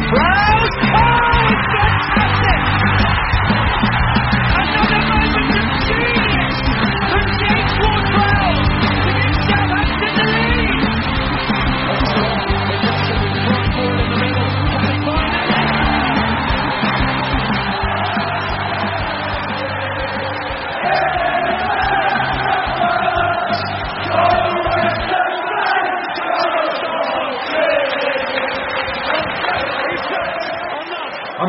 Comes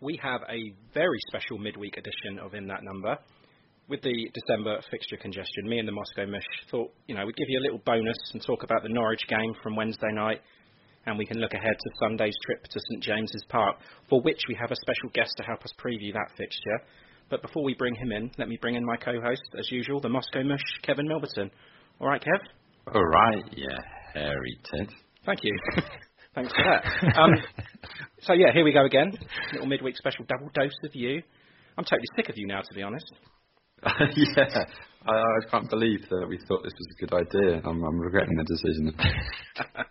We have a very special midweek edition of In That Number. With the December fixture congestion, me and the Moscow Mush thought, you know, we'd give you a little bonus and talk about the Norwich game from Wednesday night, and we can look ahead to Sunday's trip to St James's Park, for which we have a special guest to help us preview that fixture. But before we bring him in, let me bring in my co-host, as usual, the Moscow Mush, Kevin Milverton. All right, Kev? All right, yeah, hairy Ted. Thank you. Thanks for that. Um, so yeah, here we go again. Little midweek special double dose of you. I'm totally sick of you now, to be honest. yeah, I, I can't believe that we thought this was a good idea. I'm, I'm regretting the decision.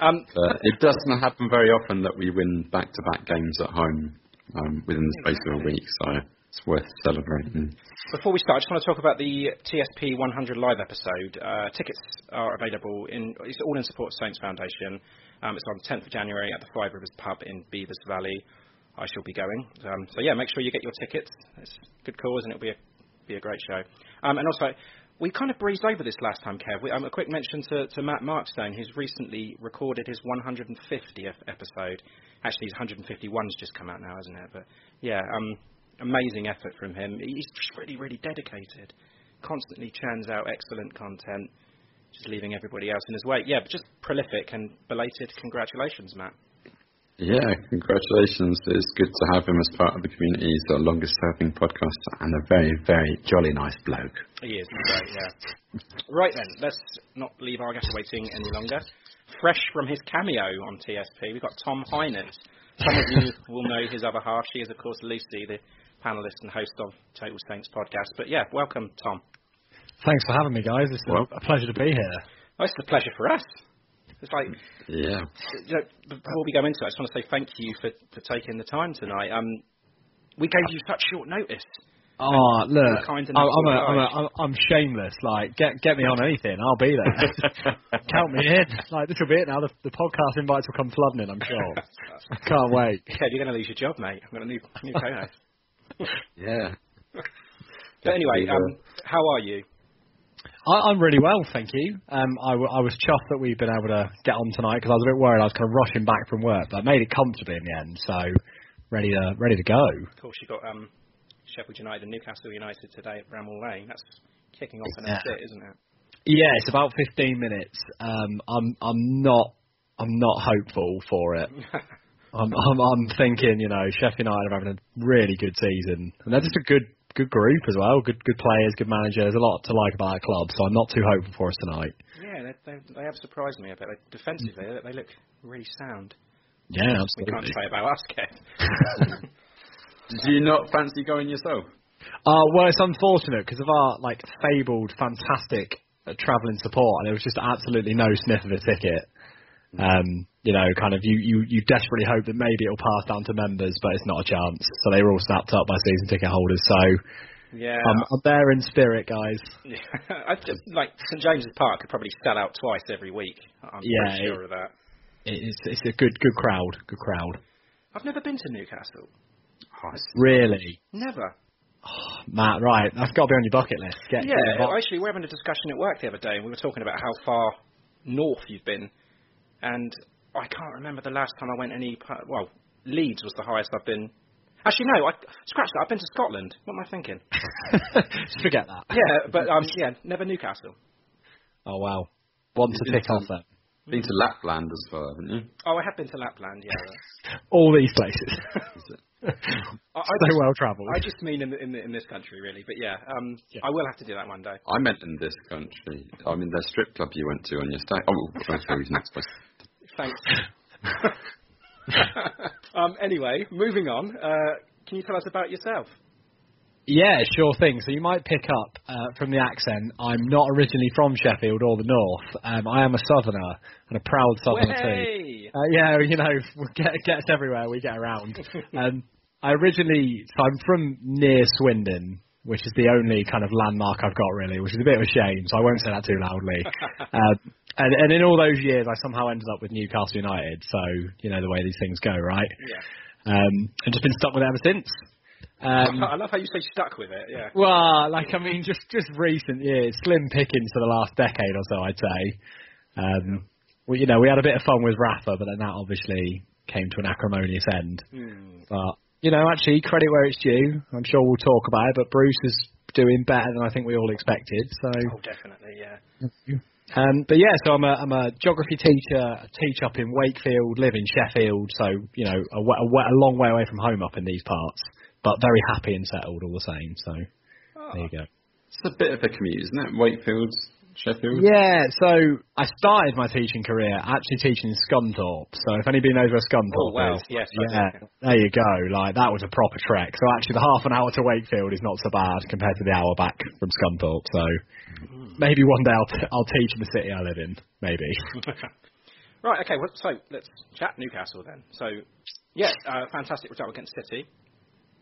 Um, it doesn't happen very often that we win back-to-back games at home um, within the space of a week, so it's worth celebrating. Before we start, I just want to talk about the TSP 100 live episode. Uh, tickets are available in it's all in support of Saints Foundation. Um, it's on the 10th of January at the Five Rivers Pub in Bevois Valley. I shall be going. Um, so yeah, make sure you get your tickets. It's a good cause and it'll be a be a great show. Um, and also, we kind of breezed over this last time, Kev. We, um, a quick mention to, to Matt Markstone, who's recently recorded his 150th episode. Actually, his 151's just come out now, hasn't it? But yeah, um, amazing effort from him. He's just really, really dedicated. Constantly churns out excellent content, just leaving everybody else in his wake. Yeah, but just prolific and belated congratulations, Matt. Yeah, congratulations. It's good to have him as part of the community. He's our longest serving podcaster and a very, very jolly nice bloke. He is, great, yeah. Right then, let's not leave our guest waiting any longer. Fresh from his cameo on TSP, we've got Tom Highnett. Some of you will know his other half. She is, of course, Lucy, the panelist and host of Total Saints podcast. But yeah, welcome, Tom. Thanks for having me, guys. It's Well- a pleasure to be here. Oh, it's a pleasure for us. It's like, Yeah. you know, before we go into it, I just want to say thank you for, for taking the time tonight. Um, we gave you such short notice. Oh, look, kind I'm, I'm, a, I'm, a, oblige. I'm, I'm shameless. Like, get get me on anything, I'll be there. Count me in. Like, this will be it now. The, the podcast invites will come flooding in, I'm sure. I can't wait. Yeah, you're going to lose your job, mate. I've got a new, new co-host. Yeah. But anyway, um, how are you? I, I'm really well, thank you. Um, I, w- I was chuffed that we've been able to get on tonight because I was a bit worried I was kind of rushing back from work, but I made it comfortably in the end, so ready to ready to go. Of course, you got um, Sheffield United and Newcastle United today at Bramall Lane. That's kicking off in a bit, isn't it? Yeah, it's about 15 minutes. Um, I'm I'm not I'm not hopeful for it. I'm, I'm, I'm thinking, you know, Sheffield United are having a really good season, and they're just a good, good group as well. Good, good players, good manager. There's a lot to like about that club, so I'm not too hopeful for us tonight. Yeah, they, they, they have surprised me a bit. Like, defensively, they, they look really sound. Yeah, absolutely. We can't say about us, Kev. Do you not fancy going yourself? Uh, well, it's unfortunate because of our like fabled, fantastic uh, travelling support, and there was just absolutely no sniff of a ticket. Um, you know, kind of you, you, you desperately hope that maybe it'll pass down to members, but it's not a chance. So they were all snapped up by season ticket holders. So yeah. I'm, I'm there in spirit, guys. yeah. I just, like St James's Park could probably sell out twice every week. I'm Yeah, pretty sure of that. It's it's a good good crowd, good crowd. I've never been to Newcastle. Really, Never. Matt. Right, that's got to be on your bucket list. Get, Yeah, actually, we were having a discussion at work the other day, and we were talking about how far north you've been, and I can't remember the last time I went any. pa- Well, Leeds was the highest I've been. Actually, no, I scratch that. I've been to Scotland. What am I thinking? Just forget that. Yeah, but um, yeah, never Newcastle. Oh wow, one to tick off then. Been to Lapland as well, haven't you? Oh, I have been to Lapland. Yeah, All these places. I, I so just, well travelled. I just mean in the, in, the, in this country, really. But yeah, um, Yeah. I will have to do that one day. I meant in this country. I mean, the strip club you went to on your stay. Oh, that's where he's not supposed Thanks. um, anyway, moving on. Uh, can you tell us about yourself? Yeah, sure thing. So you might pick up uh, from the accent. I'm not originally from Sheffield or the North. Um, I am a Southerner and a proud Southerner too. Uh, yeah, you know, we get gets everywhere. We get around. um, I originally, so I'm from near Swindon, which is the only kind of landmark I've got really, which is a bit of a shame. So I won't say that too loudly. um, and, and in all those years, I somehow ended up with Newcastle United. So you know the way these things go, right? Yeah. Um, and just been stuck with it ever since. Um, I love how you say stuck with it. Yeah. well, like I mean, just just recent years, slim pickings for the last decade or so, I'd say. Um, well, you know, we had a bit of fun with Rafa, but then that obviously came to an acrimonious end. Hmm. But you know, actually, credit where it's due. I'm sure we'll talk about it, but Bruce is doing better than I think we all expected. So, Oh, definitely. Yeah. um, but yeah, so I'm a I'm a geography teacher, I teach up in Wakefield, live in Sheffield, so you know, a, a, a long way away from home up in these parts, but very happy and settled all the same. So there you go. It's a bit of a commute, isn't it? Wakefield, Sheffield. Yeah, so I started my teaching career actually teaching in Scunthorpe. So if anybody knows where Scunthorpe Oh, wow. is, Yes, yeah, there you go. Like that was a proper trek. So actually, the half an hour to Wakefield is not so bad compared to the hour back from Scunthorpe. So maybe one day I'll t- I'll teach in the city I live in. Maybe. Right. Okay. Well, so let's chat Newcastle then. So, yeah, uh, fantastic result against City.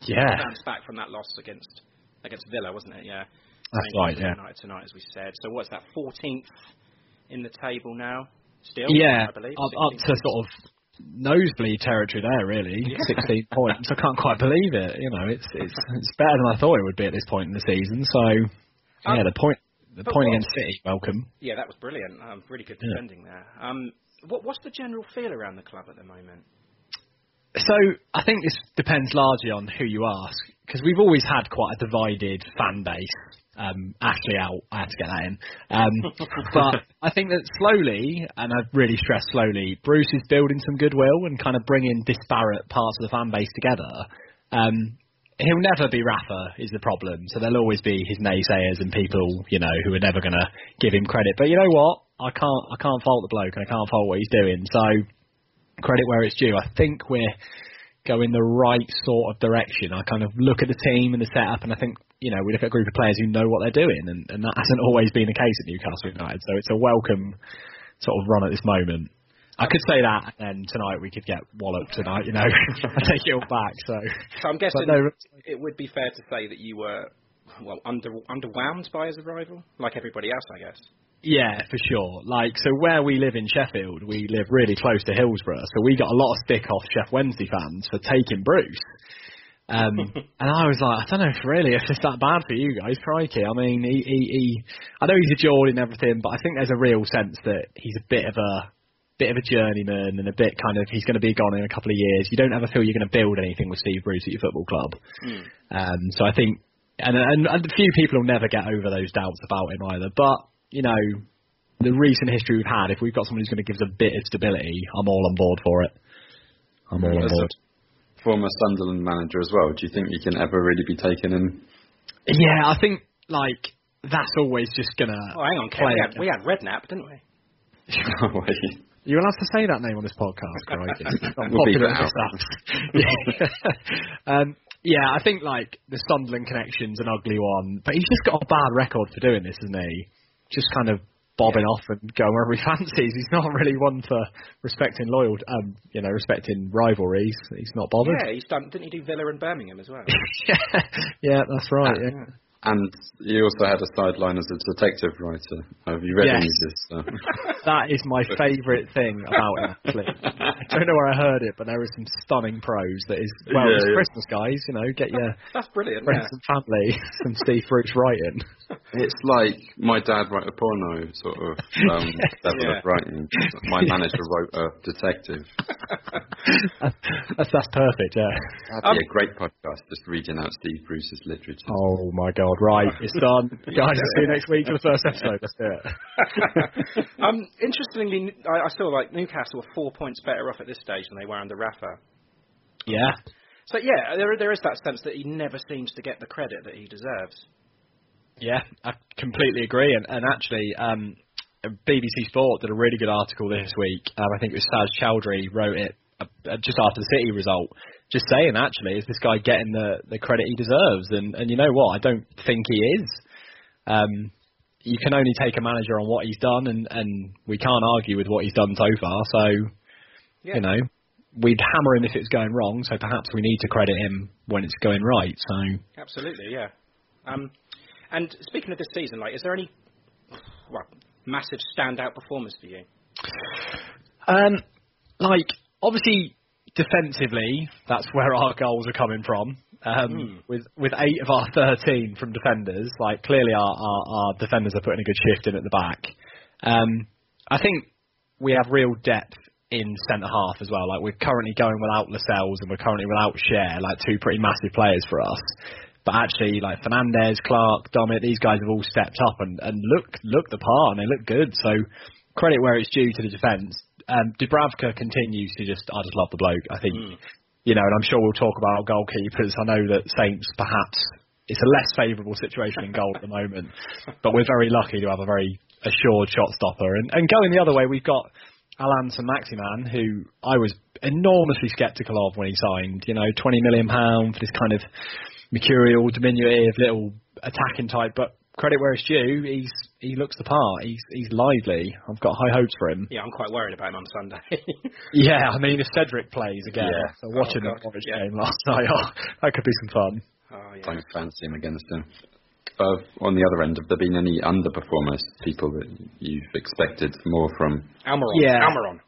yeah, Bounced back from that loss against against Villa, wasn't it? Yeah. That's right, yeah. United tonight, as we said. So what's that? 14th in the table now. Still. yeah, I believe. up, up to sort of nosebleed territory there. Really, Yeah. 16 points. I can't quite believe it. You know, it's it's it's better than I thought it would be at this point in the season. So yeah, Um, the point the point against City, welcome. Yeah, that was brilliant. Um, really good Yeah. defending there. Um, what, what's the general feel around the club at the moment? So I think this depends largely on who you ask, because we've always had quite a divided fan base. Um, Ashley out, I had to get that in. Um, but I think that slowly, and I've really stressed slowly, Bruce is building some goodwill and kind of bringing disparate parts of the fan base together. Um, he'll never be Rafa is the problem, so there'll always be his naysayers and people, you know, who are never going to give him credit. But you know what? I can't, I can't fault the bloke, and I can't fault what he's doing. So credit where it's due. I think we're going the right sort of direction. I kind of look at the team and the setup, and I think you know we look at a group of players who know what they're doing, and, and that hasn't always been the case at Newcastle United. So it's a welcome sort of run at this moment. I could say that, and tonight we could get walloped tonight. You know, I take it all back. So, So I'm guessing no- it would be fair to say that you were, well, under underwhelmed by his arrival, like everybody else, I guess. Yeah, for sure. Like, so where we live in Sheffield, we live really close to Hillsborough, so we got a lot of stick off Sheff Wednesday fans for taking Bruce. Um, and I was like, I don't know if really if it's that bad for you guys, crikey. I mean, he, he, he I know he's a Geordie and everything, but I think there's a real sense that he's a bit of a bit of a journeyman and a bit kind of he's going to be gone in a couple of years. You don't ever feel you're going to build anything with Steve Bruce at your football club. Um, so I think, and, and, and a few people will never get over those doubts about him either. But you know, the recent history we've had, if we've got someone who's going to give us a bit of stability, I'm all on board for it. I'm all on As a board. former Sunderland manager as well, do you think you can ever really be taken in? Yeah, I think like that's always just gonna Oh, hang on, Kev, play. we had, we had Redknapp, didn't we? You're allowed to say that name on this podcast, crikey. We'll popular it that. yeah. um, yeah, I think like the Sunderland connection's an ugly one, but he's just got a bad record for doing this, isn't he? Just kind of bobbing off and going wherever he fancies. He's not really one for respecting loyal, um, you know, respecting rivalries. He's not bothered. Yeah, he's done. Didn't he do Villa and Birmingham as well? yeah, yeah, that's right. Yeah. And you also had a sideline as a detective writer. Have you read Yes. any of this stuff? That is my favourite thing about him, actually. I don't know where I heard it, but there is some stunning prose that is, well, Yeah, it's yeah. Christmas, guys, you know, get your That's brilliant. friends Yeah. and family some Steve Bruce writing. It's like my dad wrote a porno sort of um, level Yeah. of writing. My manager wrote a detective. that's, that's perfect, yeah. That'd be a great podcast, just reading out Steve Bruce's literature. Oh my god, right, it's done. Guys, I'll see you next week for the first episode. Let's do it. um, interestingly, I, I saw like Newcastle are four points better off at this stage than they were under Rafa. Yeah. So yeah, there there is that sense that he never seems to get the credit that he deserves. Yeah, I completely agree. And, and actually, um, BBC Sport did a really good article this week. Um, I think it was Saj Chowdhury wrote it uh, uh, just after the City result, just saying actually, is this guy getting the, the credit he deserves? And and you know what? I don't think he is. Um, you can only take a manager on what he's done, and, and we can't argue with what he's done so far. So, Yeah. you know, we'd hammer him if it's going wrong. So perhaps we need to credit him when it's going right. So Absolutely, yeah. Um, and speaking of this season, like, is there any well massive standout performance for you? Um, like obviously defensively, that's where our goals are coming from. Um, with with eight of our thirteen from defenders, like clearly our, our, our defenders are putting a good shift in at the back. Um, I think we have real depth in centre half as well. Like we're currently going without Lascelles and we're currently without Schär, like two pretty massive players for us. But actually, like Fernandez, Clark, Dummett, these guys have all stepped up and, and look look the part and they look good. So credit where it's due to the defence. Um, Dubravka continues to just, I just love the bloke. I think, you know, and I'm sure we'll talk about goalkeepers. I know that Saints perhaps it's a less favourable situation in goal at the moment, but we're very lucky to have a very assured shot stopper. And, and going the other way, we've got Alan Maximan, who I was enormously sceptical of when he signed. You know, twenty million pound for this kind of mercurial, diminutive little attacking type. But credit where it's due, he's he looks the part. He's he's lively. I've got high hopes for him. Yeah, I'm quite worried about him on Sunday. Yeah, I mean if Cedric plays again, Yeah. so watching Oh, the God, Norwich yeah. game last night, oh, that could be some fun. oh, yeah. Don't fancy him against him. Uh, on the other end, have there been any underperformers, people that you've expected more from? Almiron. Yeah. Almiron.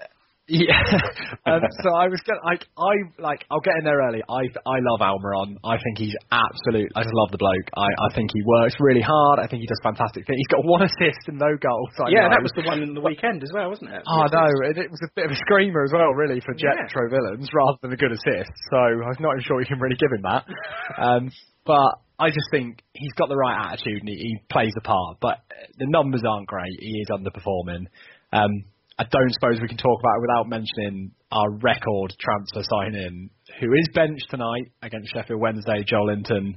Yeah. um, so I was gonna like I like I'll get in there early. I I love Almiron. I think he's absolute. I just love the bloke. I I think he works really hard. I think he does fantastic things. He's got one assist and no goals. I Yeah, that was the one in the weekend as well, wasn't it? Oh no, and it was a bit of a screamer as well, really, for Yeah. Jetro Willems rather than a good assist. So I'm not even sure you can really give him that. Um, but I just think he's got the right attitude and he, he plays the part. But the numbers aren't great. He is underperforming. Um, I don't suppose we can talk about it without mentioning our record transfer signing, who is benched tonight against Sheffield Wednesday, Joelinton,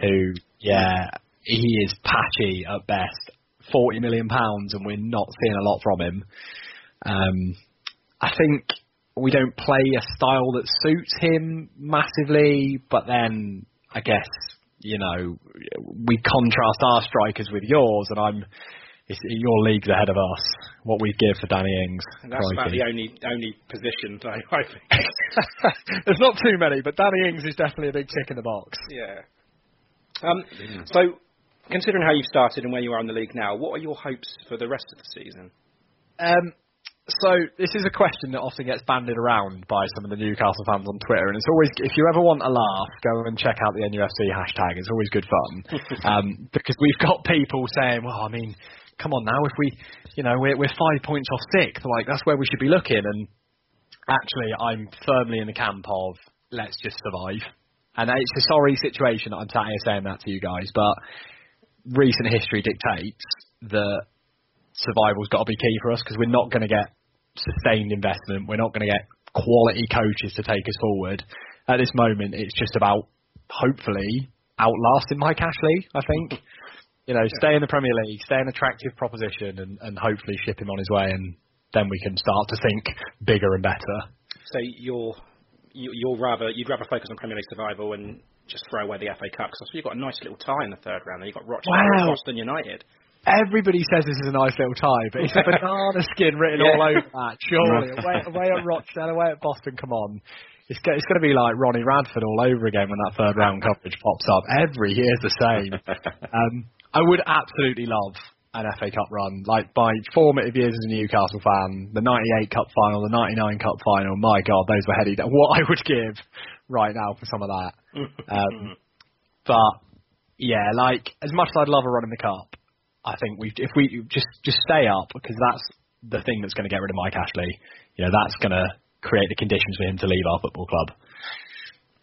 who, yeah, he is patchy at best. Forty million pounds, and we're not seeing a lot from him. Um, I think we don't play a style that suits him massively, but then I guess you know we contrast our strikers with yours, and I'm it's, your league's ahead of us. What we give for Danny Ings, And that's about the only only position I, I think. There's not too many, but Danny Ings is definitely a big tick in the box. yeah. Um, so, considering how you've started and where you are in the league now, what are your hopes for the rest of the season? Um, so this is a question that often gets bandied around by some of the Newcastle fans on Twitter, and it's always if you ever want a laugh, go and check out the NUFC hashtag. It's always good fun um, because we've got people saying, "Well, I mean, come on now, if we, you know, we're, we're five points off sixth, like that's where we should be looking." And actually, I'm firmly in the camp of let's just survive. And it's a sorry situation that I'm sat here saying that to you guys, but recent history dictates that survival's got to be key for us because we're not going to get sustained investment. We're not going to get quality coaches to take us forward. At this moment, it's just about hopefully outlasting Mike Ashley. I think. You know, stay in the Premier League, stay an attractive proposition, and, and hopefully ship him on his way, and then we can start to think bigger and better. So you're you, you're rather you'd rather focus on Premier League survival and just throw away the FA Cup because you've got a nice little tie in the third round. Then you've got Rochester and Boston United. Everybody says this is a nice little tie, but it's a banana skin written all over that. Surely, away, away at Rochdale, away at Boston. Come on, it's go, it's going to be like Ronnie Radford all over again when that third round coverage pops up. Every year's the same. Um, I would absolutely love an FA Cup run, like my formative years as a Newcastle fan, the '98 Cup final, the '99 Cup final. My God, those were heady. What I would give right now for some of that. Um, but yeah, like as much as I'd love a run in the cup, I think we if we just just stay up because that's the thing that's going to get rid of Mike Ashley. You know, that's going to create the conditions for him to leave our football club.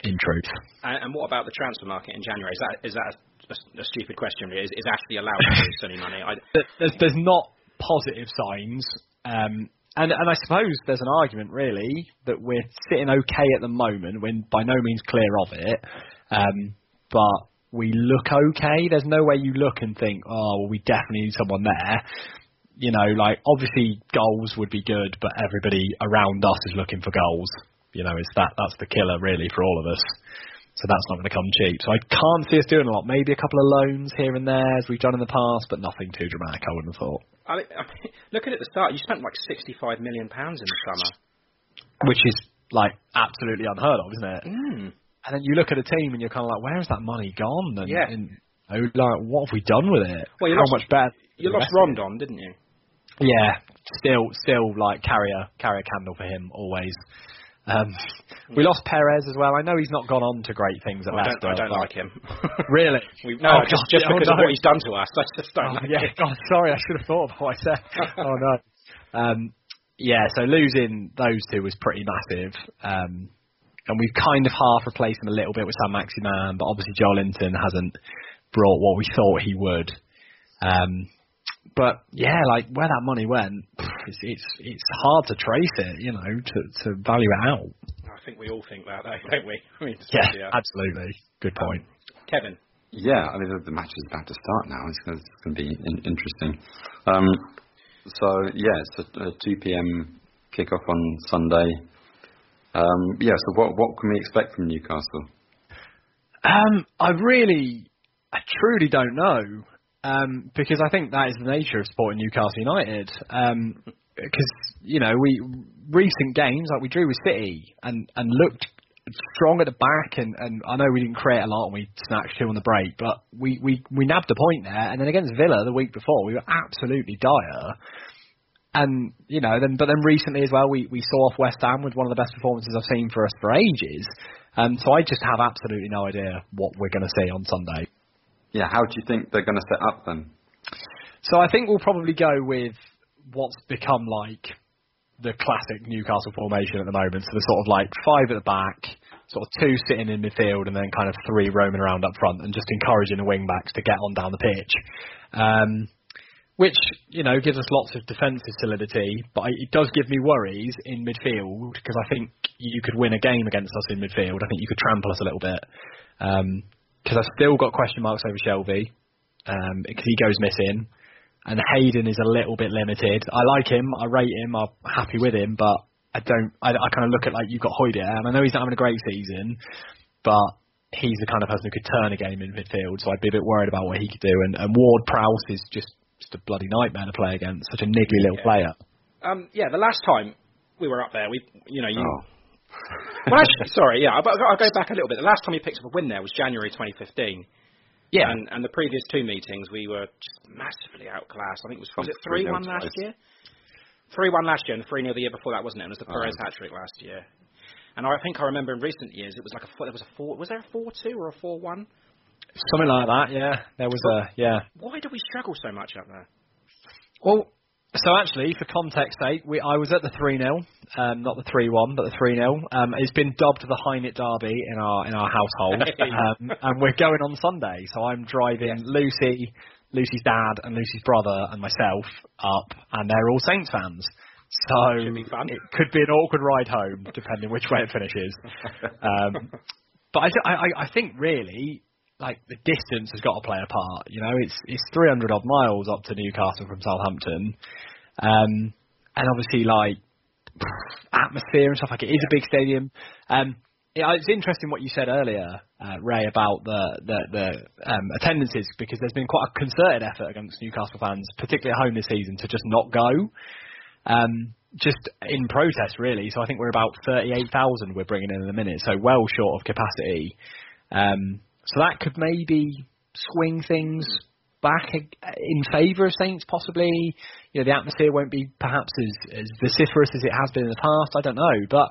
In truth, And, and what about the transfer market in January? Is that is that a, a stupid question? Is, is Ashley allowed to lose any money? I, there's there's not positive signs. Um, and and I suppose there's an argument really that we're sitting okay at the moment. We're by no means clear of it, um, but we look okay. There's no way you look and think, oh, well, we definitely need someone there. You know, like obviously goals would be good, but everybody around us is looking for goals. You know, it's that that's the killer really for all of us. So that's not going to come cheap. So I can't see us doing a lot. Maybe a couple of loans here and there as we've done in the past, but nothing too dramatic. I wouldn't have thought. I, I mean, looking at the start, you spent like 65 million pounds in the summer. which is like absolutely unheard of, isn't it? Mm. And then you look at a team and you're kind of like, where has that money gone? And, Yeah. and oh, like, what have we done with it? Well, you How lost- much better? You lost? Rondon, didn't you? Yeah, still, still like carry a candle for him always. Um, we lost Perez as well. I know he's not gone on to great things at I don't. I don't like him. Really? We, no, Oh, just, God, just oh, because of what he's done to us. I just don't Oh, like yeah, him. God, sorry, I should have thought of what I said. oh no. Um, yeah, so losing those two was pretty massive. Um, and we've kind of half replaced him a little bit with Saint-Maximin, but obviously Joelinton hasn't brought what we thought he would. Um, but yeah, like where that money went, it's it's it's hard to trace it, you know, to to value it out. I think we all think that, though, don't we? I mean, Yeah, yeah. absolutely. Good point. Kevin. Yeah, I mean the, the match is about to start now. It's, gonna- it's going to be in, interesting. Um, so yeah, it's a, a 2 p.m. kickoff on Sunday. Um, yeah, so what what can we expect from Newcastle? Um, I really, I truly don't know, um, because I think that is the nature of supporting Newcastle United. Um, because you know we recent games like we drew with City and and looked strong at the back and and I know we didn't create a lot and we snatched two on the break, but we we we nabbed a point there. And then against Villa the week before, we were absolutely dire. And you know, then but then recently as well, we we saw off West Ham with one of the best performances I've seen for us for ages. Um, so I just have absolutely no idea what we're going to see on Sunday. Yeah, how do you think they're going to set up then? So I think we'll probably go with what's become like the classic Newcastle formation at the moment. So the sort of like five at the back, sort of two sitting in midfield, and then kind of three roaming around up front, and just encouraging the wing backs to get on down the pitch. Um, which you know gives us lots of defensive solidity, but it does give me worries in midfield because I think you could win a game against us in midfield. I think you could trample us a little bit because I've still got question marks over Shelvey um, because he goes missing, and Hayden is a little bit limited. I like him, I rate him, I'm happy with him, but I don't. I, I kind of look at like you've got Hoyde, and I know he's not having a great season, but he's the kind of person who could turn a game in midfield. So I'd be a bit worried about what he could do. And, and Ward Prowse is just just a bloody nightmare to play against. Such a niggly little Yeah. player. Um, yeah, the last time we were up there, we, you know, you. Oh. Well, actually, sorry, yeah, I'll, I'll go back a little bit. The last time we picked up a win there was January 2015. Yeah. And, and the previous two meetings, we were just massively outclassed. I think it was, was it 3 1 last year? 3 1 last year and 3 0 the year before that, wasn't it? And it was the Oh. Perez hat trick last year. And I think I remember in recent years it was like a there was a four was there a four two or a four one? Something like that. Yeah. There was a yeah. Why do we struggle so much up there? Well, so actually, for context sake, we, I was at the 3 0, um, not the 3 1, but the 3 0. Um, it's been dubbed the Highnett Derby in our in our household, um, and we're going on Sunday. So I'm driving Lucy, Lucy's dad, and Lucy's brother, and myself up, and they're all Saints fans. So Should be fun. it could be an awkward ride home, depending which way it finishes. Um, but I, I, I think really, like the distance has got to play a part. You know, it's it's 300 odd miles up to Newcastle from Southampton, um, and obviously like atmosphere and stuff like it is a big stadium. Um, yeah, it's interesting what you said earlier, uh, Ray, about the the, the um, attendances because there's been quite a concerted effort against Newcastle fans, particularly at home this season, to just not go, um, just in protest really. So I think we're about 38,000 we're bringing in in a minute, so well short of capacity. Um, so that could maybe swing things back in favour of Saints, possibly. You know, the atmosphere won't be perhaps as, as vociferous as it has been in the past. I don't know, but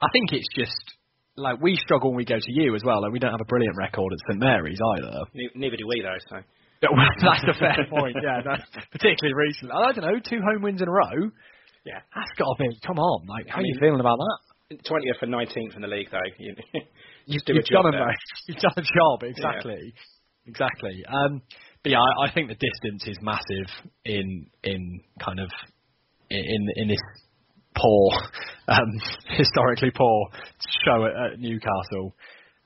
I think it's just like we struggle when we go to you as well. Like we don't have a brilliant record at St Mary's either. Neither do we though. So that's a fair point. Yeah, no, particularly recently. I don't know, two home wins in a row. yeah, That's got to be. Come on, like how I are you feeling about that? twentieth and nineteenth in the league though. You, You've, you've done a. You've done a job. Exactly. Exactly. Um, but yeah, I, I think the distance is massive in in kind of in in this poor, um, historically poor show at, at Newcastle.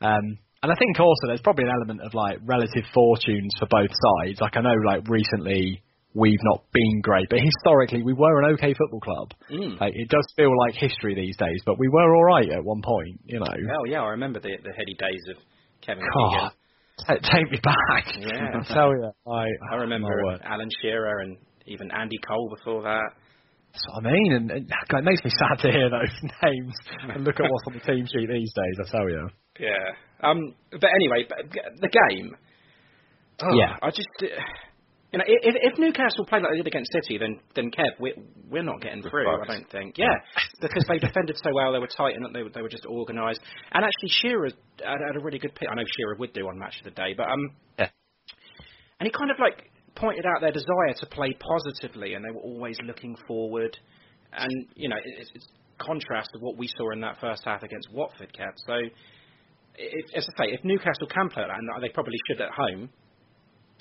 Um, and I think also there's probably an element of like relative fortunes for both sides. Like I know, like recently we've not been great, but historically we were an okay football club. Mm. Like it does feel like history these days, but we were all right at one point. You know. Hell yeah, I remember the the heady days of Kevin Keegan. ta- take me back. Yeah. I tell you, I, I remember. Alan Shearer and even Andy Cole before that. That's what I mean, and, and it makes me sad to hear those names and look at what's on the team sheet these days. I tell you. Yeah. Um. But anyway, but the game. Oh, Yeah. I just. Uh, you know, if, if Newcastle played like they did against City, then then Kev, we're we're not getting through. I don't think. Yeah, because they defended so well, they were tight and they were, they were just organised. And actually, Shearer had, had a really good pick. I know Shearer would do on Match of the Day, but um, Yeah. and he kind of like pointed out their desire to play positively, and they were always looking forward. And you know, it, it's, it's contrast to what we saw in that first half against Watford, Kev. So, if, as I say, if Newcastle can play like that, and they probably should at home,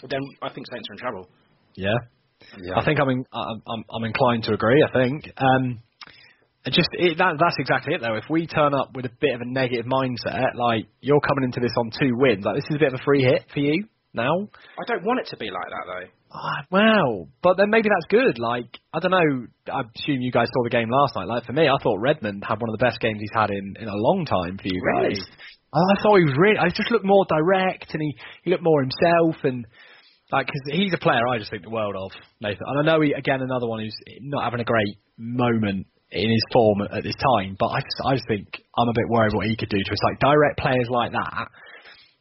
then I think Saints are in trouble. Yeah. Yeah. I think I'm, in, I'm I'm I'm inclined to agree. I think. Um, just it, that that's exactly it though. If we turn up with a bit of a negative mindset, like you're coming into this on two wins, like this is a bit of a free hit for you now. I don't want it to be like that though. Ah, well, but then maybe that's good. Like I don't know. I assume you guys saw the game last night. Like for me, I thought Redmond had one of the best games he's had in in a long time for you Really? guys. I I thought he was really. I just looked more direct, and he he looked more himself, and like because he's a player I just think the world of Nathan. And I know he again another one who's not having a great moment in his form at, this time, but I just I just think I'm a bit worried what he could do to us. Like direct players like that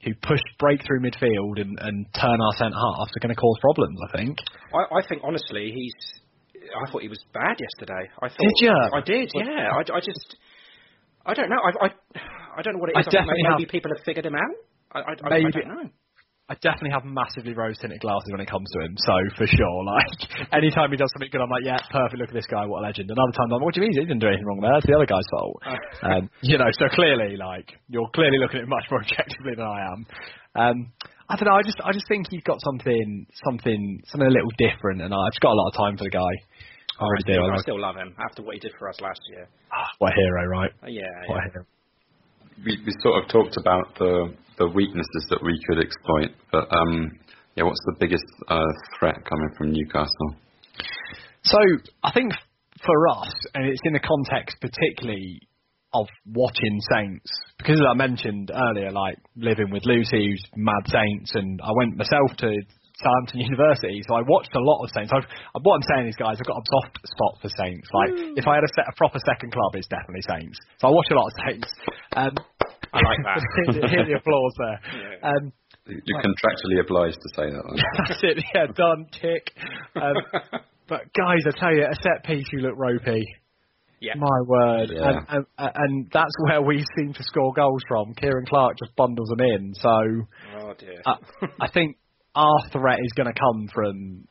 who push break through midfield and, and turn our centre halves are going to cause problems. I think. I, I think honestly, he's. I thought he was bad yesterday. I thought. Did ya? I did. Yeah. I, I just. I don't know. I, I, I don't know what it I is. think definitely maybe have- people have figured him out. I, I, I, I Maybe- don't know. I definitely have massively rose tinted glasses when it comes to him, so for sure, like anytime he does something good, I'm like, yeah, perfect. Look at this guy, what a legend. Another time, I'm like, what do you mean? He didn't do anything wrong there. That's the other guy's fault. um, you know, so clearly, like you're clearly looking at it much more objectively than I am. Um, I don't know. I just, I just think he's got something, something, something a little different, and I've just got a lot of time for the guy. I really do. still, I I still love him after what he did for us last year. ah, what a hero, right? Uh, yeah. What yeah. a hero. We, we sort of talked about the the weaknesses that we could exploit, but um, yeah, what's the biggest uh, threat coming from Newcastle? So I think for us, and it's in the context particularly of watching Saints, because as I mentioned earlier, like living with Lucy, who's mad Saints, and I went myself to Southampton University, so I watched a lot of Saints. I've, what I'm saying is, guys, I've got a soft spot for Saints. Like, if I had a, set, a proper second club, it's definitely Saints. So I watch a lot of Saints. Um, I like that. hear, the- hear the applause there. Yeah. Um, You're contractually obliged to say that. That's it. Yeah, done. Tick. Um, but guys, I tell you, a set piece, you look ropey. Yeah. My word. Yeah. And, and, and that's where we seem to score goals from. Kieran Clark just bundles them in. So Oh dear. uh, I think our threat is going to come from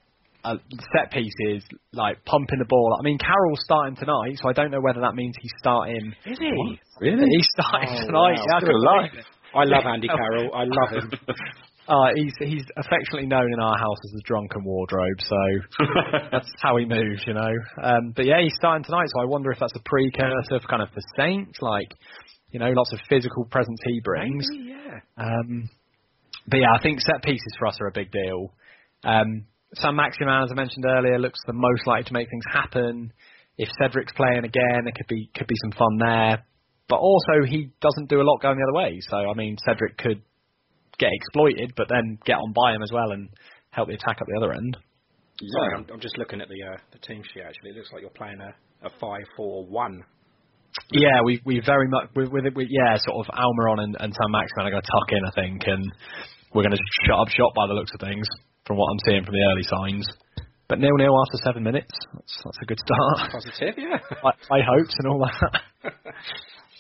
uh, set pieces, like pumping the ball. I mean, Carroll's starting tonight, so I don't know whether that means he's starting. Is he? Really? He's starting Oh, tonight. wow. Yeah, I Still couldn't alive. believe it. I love Andy Carroll. I love him. Uh, he's he's affectionately known in our house as the drunken wardrobe, so that's how he moves, you know. Um, but yeah, he's starting tonight, so I wonder if that's a precursor for kind of the Saints, like you know, lots of physical presence he brings. Maybe, yeah. Um, but yeah, I think set pieces for us are a big deal. Um, Saint-Maximin, as I mentioned earlier, looks the most likely to make things happen. If Cedric's playing again, it could be could be some fun there. But also, he doesn't do a lot going the other way. So I mean, Cedric could get exploited, but then get on by him as well and help the attack at the other end. Sorry, I'm, I'm just looking at the uh, the team sheet. Actually, it looks like you're playing a, a five-four-one. Yeah, we we very much with with, with yeah, sort of Almiron and, and Saint-Maximin are going to tuck in, I think, and we're going to shut up shop by the looks of things from what I'm seeing from the early signs. But nil nil after seven minutes. That's that's a good start. Positive, yeah. High hopes and all that.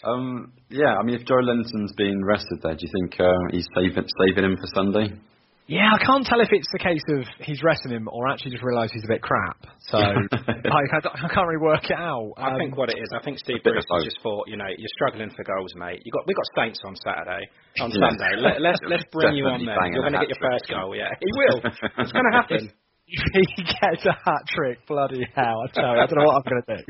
Um, yeah, I mean, if Joelinton's being rested there, do you think uh, he's saving saving him for Sunday? Yeah, I can't tell if it's the case of he's resting him or actually just realised he's a bit crap. So like, I, I can't really work it out. I Um, think what it is, I think Steve bit Bruce has just thought, you know, you're struggling for goals, mate. You got we got Saints on Saturday, on Yeah. Sunday. Let, let's let's bring you on there. You're going to get your first goal, yeah. He will. It's going to happen. if he gets a hat trick, bloody hell! I tell you, I don't know what I'm going to do.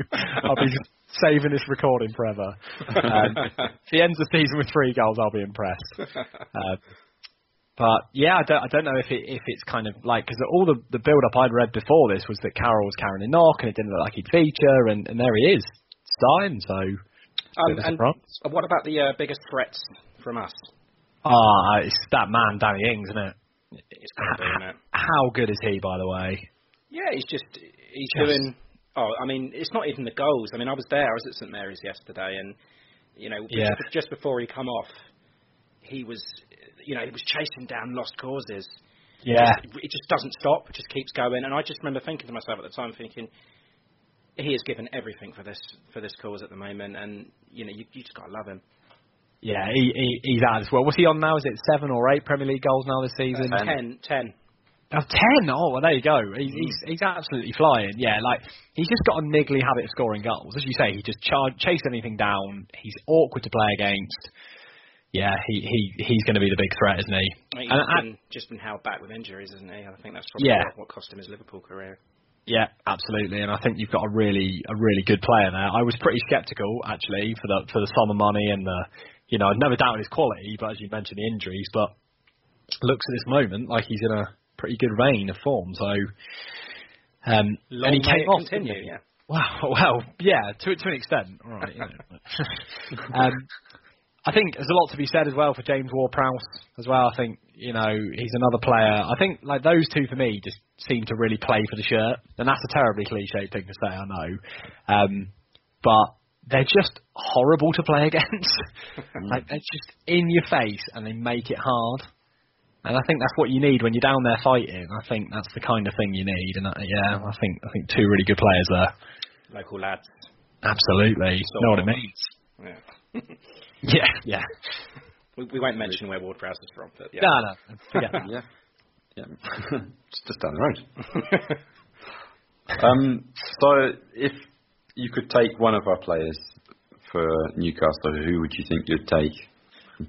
I'll be saving this recording forever. Um, if he ends the season with three goals, I'll be impressed. Um, but yeah, I don't, I don't know if it, if it's kind of like because all the the build up I'd read before this was that Carroll was carrying a knock and it didn't look like he'd feature, and, and there he is, starting. So Um, and what about the uh, biggest threats from us? ah, it's that man Danny Ings, isn't it? It's be, isn't it? How good is he, by the way? Yeah, he's just he's Yes. doing. Oh, I mean, it's not even the goals. I mean, I was there. I was at St Mary's yesterday, and you know, Yeah. just, just before he come off, he was, you know, he was chasing down lost causes. Yeah, Just- it just doesn't stop. It just keeps going. And I just remember thinking to myself at the time, thinking, he has given everything for this for this cause at the moment, and you know, you, you just gotta love him. yeah, he, he he's at as well. What's he on now? Is it seven or eight Premier League goals now this season? Uh, ten, ten. Oh, ten. Oh, well, there you go. He's, he's he's absolutely flying. Yeah, like he's just got a niggly habit of scoring goals. As you say, he just charge, chase anything down. He's awkward to play against. Yeah, he he he's going to be the big threat, isn't he? He's And- just, and- been, just been held back with injuries, isn't he? I think that's probably Yeah. what, cost him his Liverpool career. Yeah, absolutely. And I think you've got a really a really good player there. I was pretty sceptical actually for the for the sum of money and the you know I'd never doubted his quality, but as you mentioned the injuries, but looks at this moment like he's in a pretty good vein of form. So um, Long and he came off. continue, didn't he? yeah. Wow, well, yeah, to to an extent, all right. You know. um, I think there's a lot to be said as well for James Ward-Prowse as well. I think you know he's another player. I think like those two for me just seem to really play for the shirt, and that's a terribly cliche thing to say, I know, um, but they're just horrible to play against. like they're just in your face and they make it hard. And I think that's what you need when you're down there fighting. I think that's the kind of thing you need. And uh, yeah, I think I think two really good players there. Local lads. Absolutely, So- know what it means. Yeah. Yeah, yeah. We, we won't mention where Ward Prowse is from, but yeah. No, no, forget that. Yeah, yeah, just, just down the road. um, so if you could take one of our players for Newcastle, who would you think you'd take?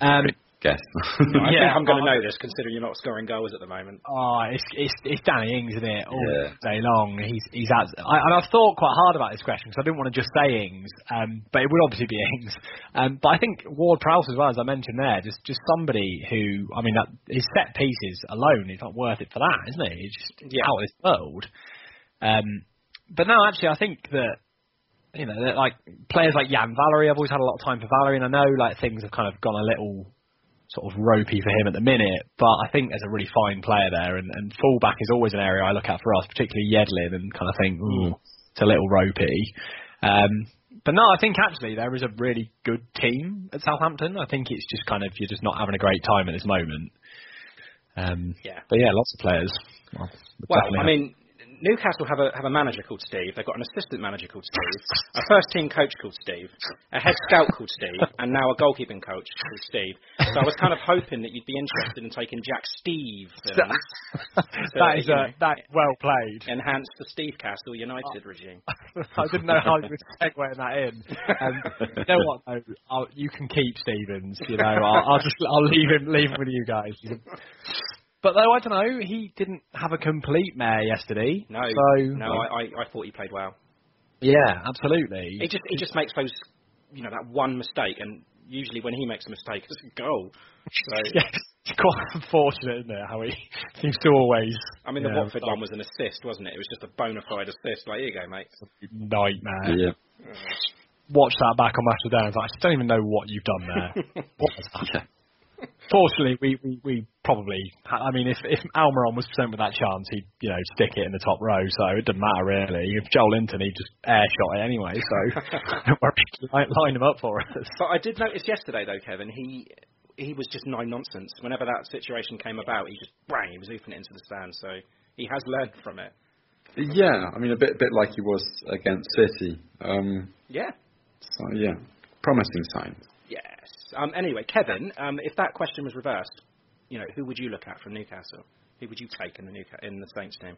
Um, Guess. I Yeah, think I'm going to know this, considering you're not scoring goals at the moment. Oh, it's it's it's Danny Ings, isn't it? All Yeah. day long. He's he's at, I, and I've thought quite hard about this question because I didn't want to just say Ings, um, but it would obviously be Ings. Um, but I think Ward Prowse as well, as I mentioned there, just just somebody who, I mean, that, his set pieces alone is not worth it for that, isn't it? It's just Yeah. out of this world. Um, but no, actually, I think that you know, that, like players like Yan Valery, I've always had a lot of time for Valery, and I know like things have kind of gone a little sort of ropey for him at the minute, but I think there's a really fine player there, and, and fullback is always an area I look at for us, particularly Yedlin, and kind of think, ooh, it's a little ropey. Um, but no, I think actually there is a really good team at Southampton. I think it's just kind of you're just not having a great time at this moment. Um, Yeah. but yeah, lots of players. Well, Well, definitely I have- mean, Newcastle have a have a manager called Steve. They've got an assistant manager called Steve, a first team coach called Steve, a head scout called Steve, and now a goalkeeping coach called Steve. So I was kind of hoping that you'd be interested in taking Jack Steve that is a, know, uh, that well played. enhance the Steve Castle United regime. I didn't know how you were segueing that in. Um, you know what? Though, I'll, you can keep Stephens. You know, I'll, I'll just I'll leave him leave him with you guys. He's a But though I don't know, he didn't have a complete mare yesterday. No, so no, I, I, I thought he played well. yeah, absolutely. He just he just makes those, you know, that one mistake, and usually when he makes a mistake, it's a goal. So yeah, it's quite unfortunate, isn't it? How he seems to always. I mean, yeah, the Watford one was an assist, wasn't it? It was just a bona fide assist. Like, here you go, mate. nightmare. Yeah. Watch that back on Match of. I like, I just don't even know what you've done there. what was that? Yeah. Fortunately, we, we, we probably. I mean, if if Almiron was presented with that chance, he'd you know stick it in the top row. So it doesn't matter really. If Joelinton, he'd just air shot it anyway. So don't worry, line, line him up for us. But I did notice yesterday, though, Kevin, he he was just no nonsense. Whenever that situation came about, he just bang, he was oofing it into the stand. So he has learned from it. Yeah, I mean a bit bit like he was against City. Um, Yeah. so yeah, promising signs. Yes. Um, anyway, Kevin, um, if that question was reversed, you know, who would you look at from Newcastle? Who would you take in the Newca- in the Saints team?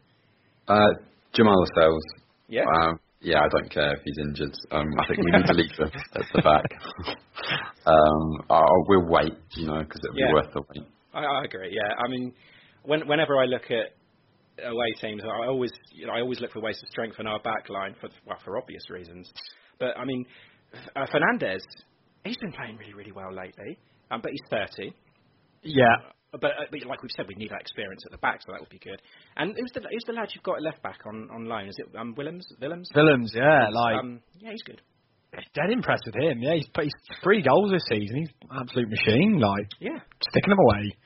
Uh, Jamal Lascelles. Yeah. Um, yeah, I don't care if he's injured. Um, I think we need to leave him at the back. um, I, I will wait, you know, because it'll Yeah. be worth the wait. I, I agree. Yeah, I mean, when, whenever I look at away teams, I always, you know, I always look for ways to strengthen our back line for well, for obvious reasons. But I mean, uh, Fernandez, he's been playing really, really well lately. Um, but he's 30. Yeah, But, uh, but like we've said, we need that experience at the back, so that would be good. And who's the who's the lad you've got at left back on, on loan? Is it um, Willems? Willems? Willems. Yeah, like um, yeah, he's good. dead impressed with him. Yeah, he's put he's three goals this season. He's an absolute machine. Like Yeah. sticking them away.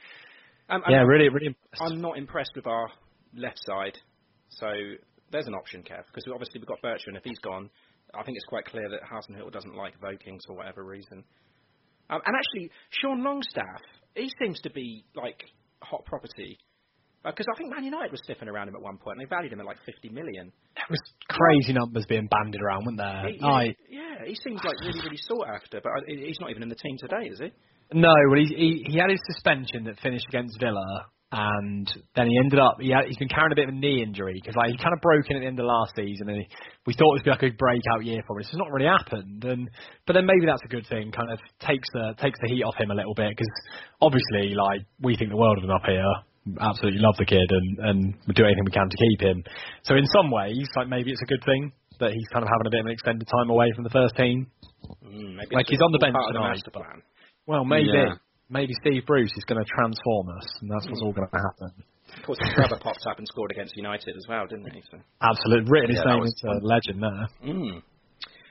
Um, Yeah, I'm, really, really. Impressed. I'm not impressed with our left side, so there's an option, Kev, because obviously we've got Bertrand. If he's gone, I think it's quite clear that Hasenhüttl doesn't like Vokins for whatever reason. Um, and actually, Sean Longstaff, he seems to be like hot property. Because I think Man United was sniffing around him at one point, and they valued him at like 50 million. That was crazy numbers being banded around, weren't there? He- Like, yeah, he seems like really, really sought after, but I- he's not even in the team today, is he? No, well, he, he he had his suspension that finished against Villa, and then he ended up he had, he's been carrying a bit of a knee injury because like he kind of broke in at the end of last season, and he, we thought it was like a breakout year for him. It's not really happened, and but then maybe that's a good thing. Kind of takes the takes the heat off him a little bit because obviously like we think the world of him up here. Absolutely love the kid, and and we do anything we can to keep him. So in some ways, like maybe it's a good thing that he's kind of having a bit of an extended time away from the first team. Mm, maybe Like, he's on the bench part the tonight, plan. Well, maybe. Yeah. Maybe Steve Bruce is going to transform us, and that's what's all going to happen. Of course, his brother popped up and scored against United as well, didn't he? So. Absolutely. Written his Yeah, name into a legend there. Mm.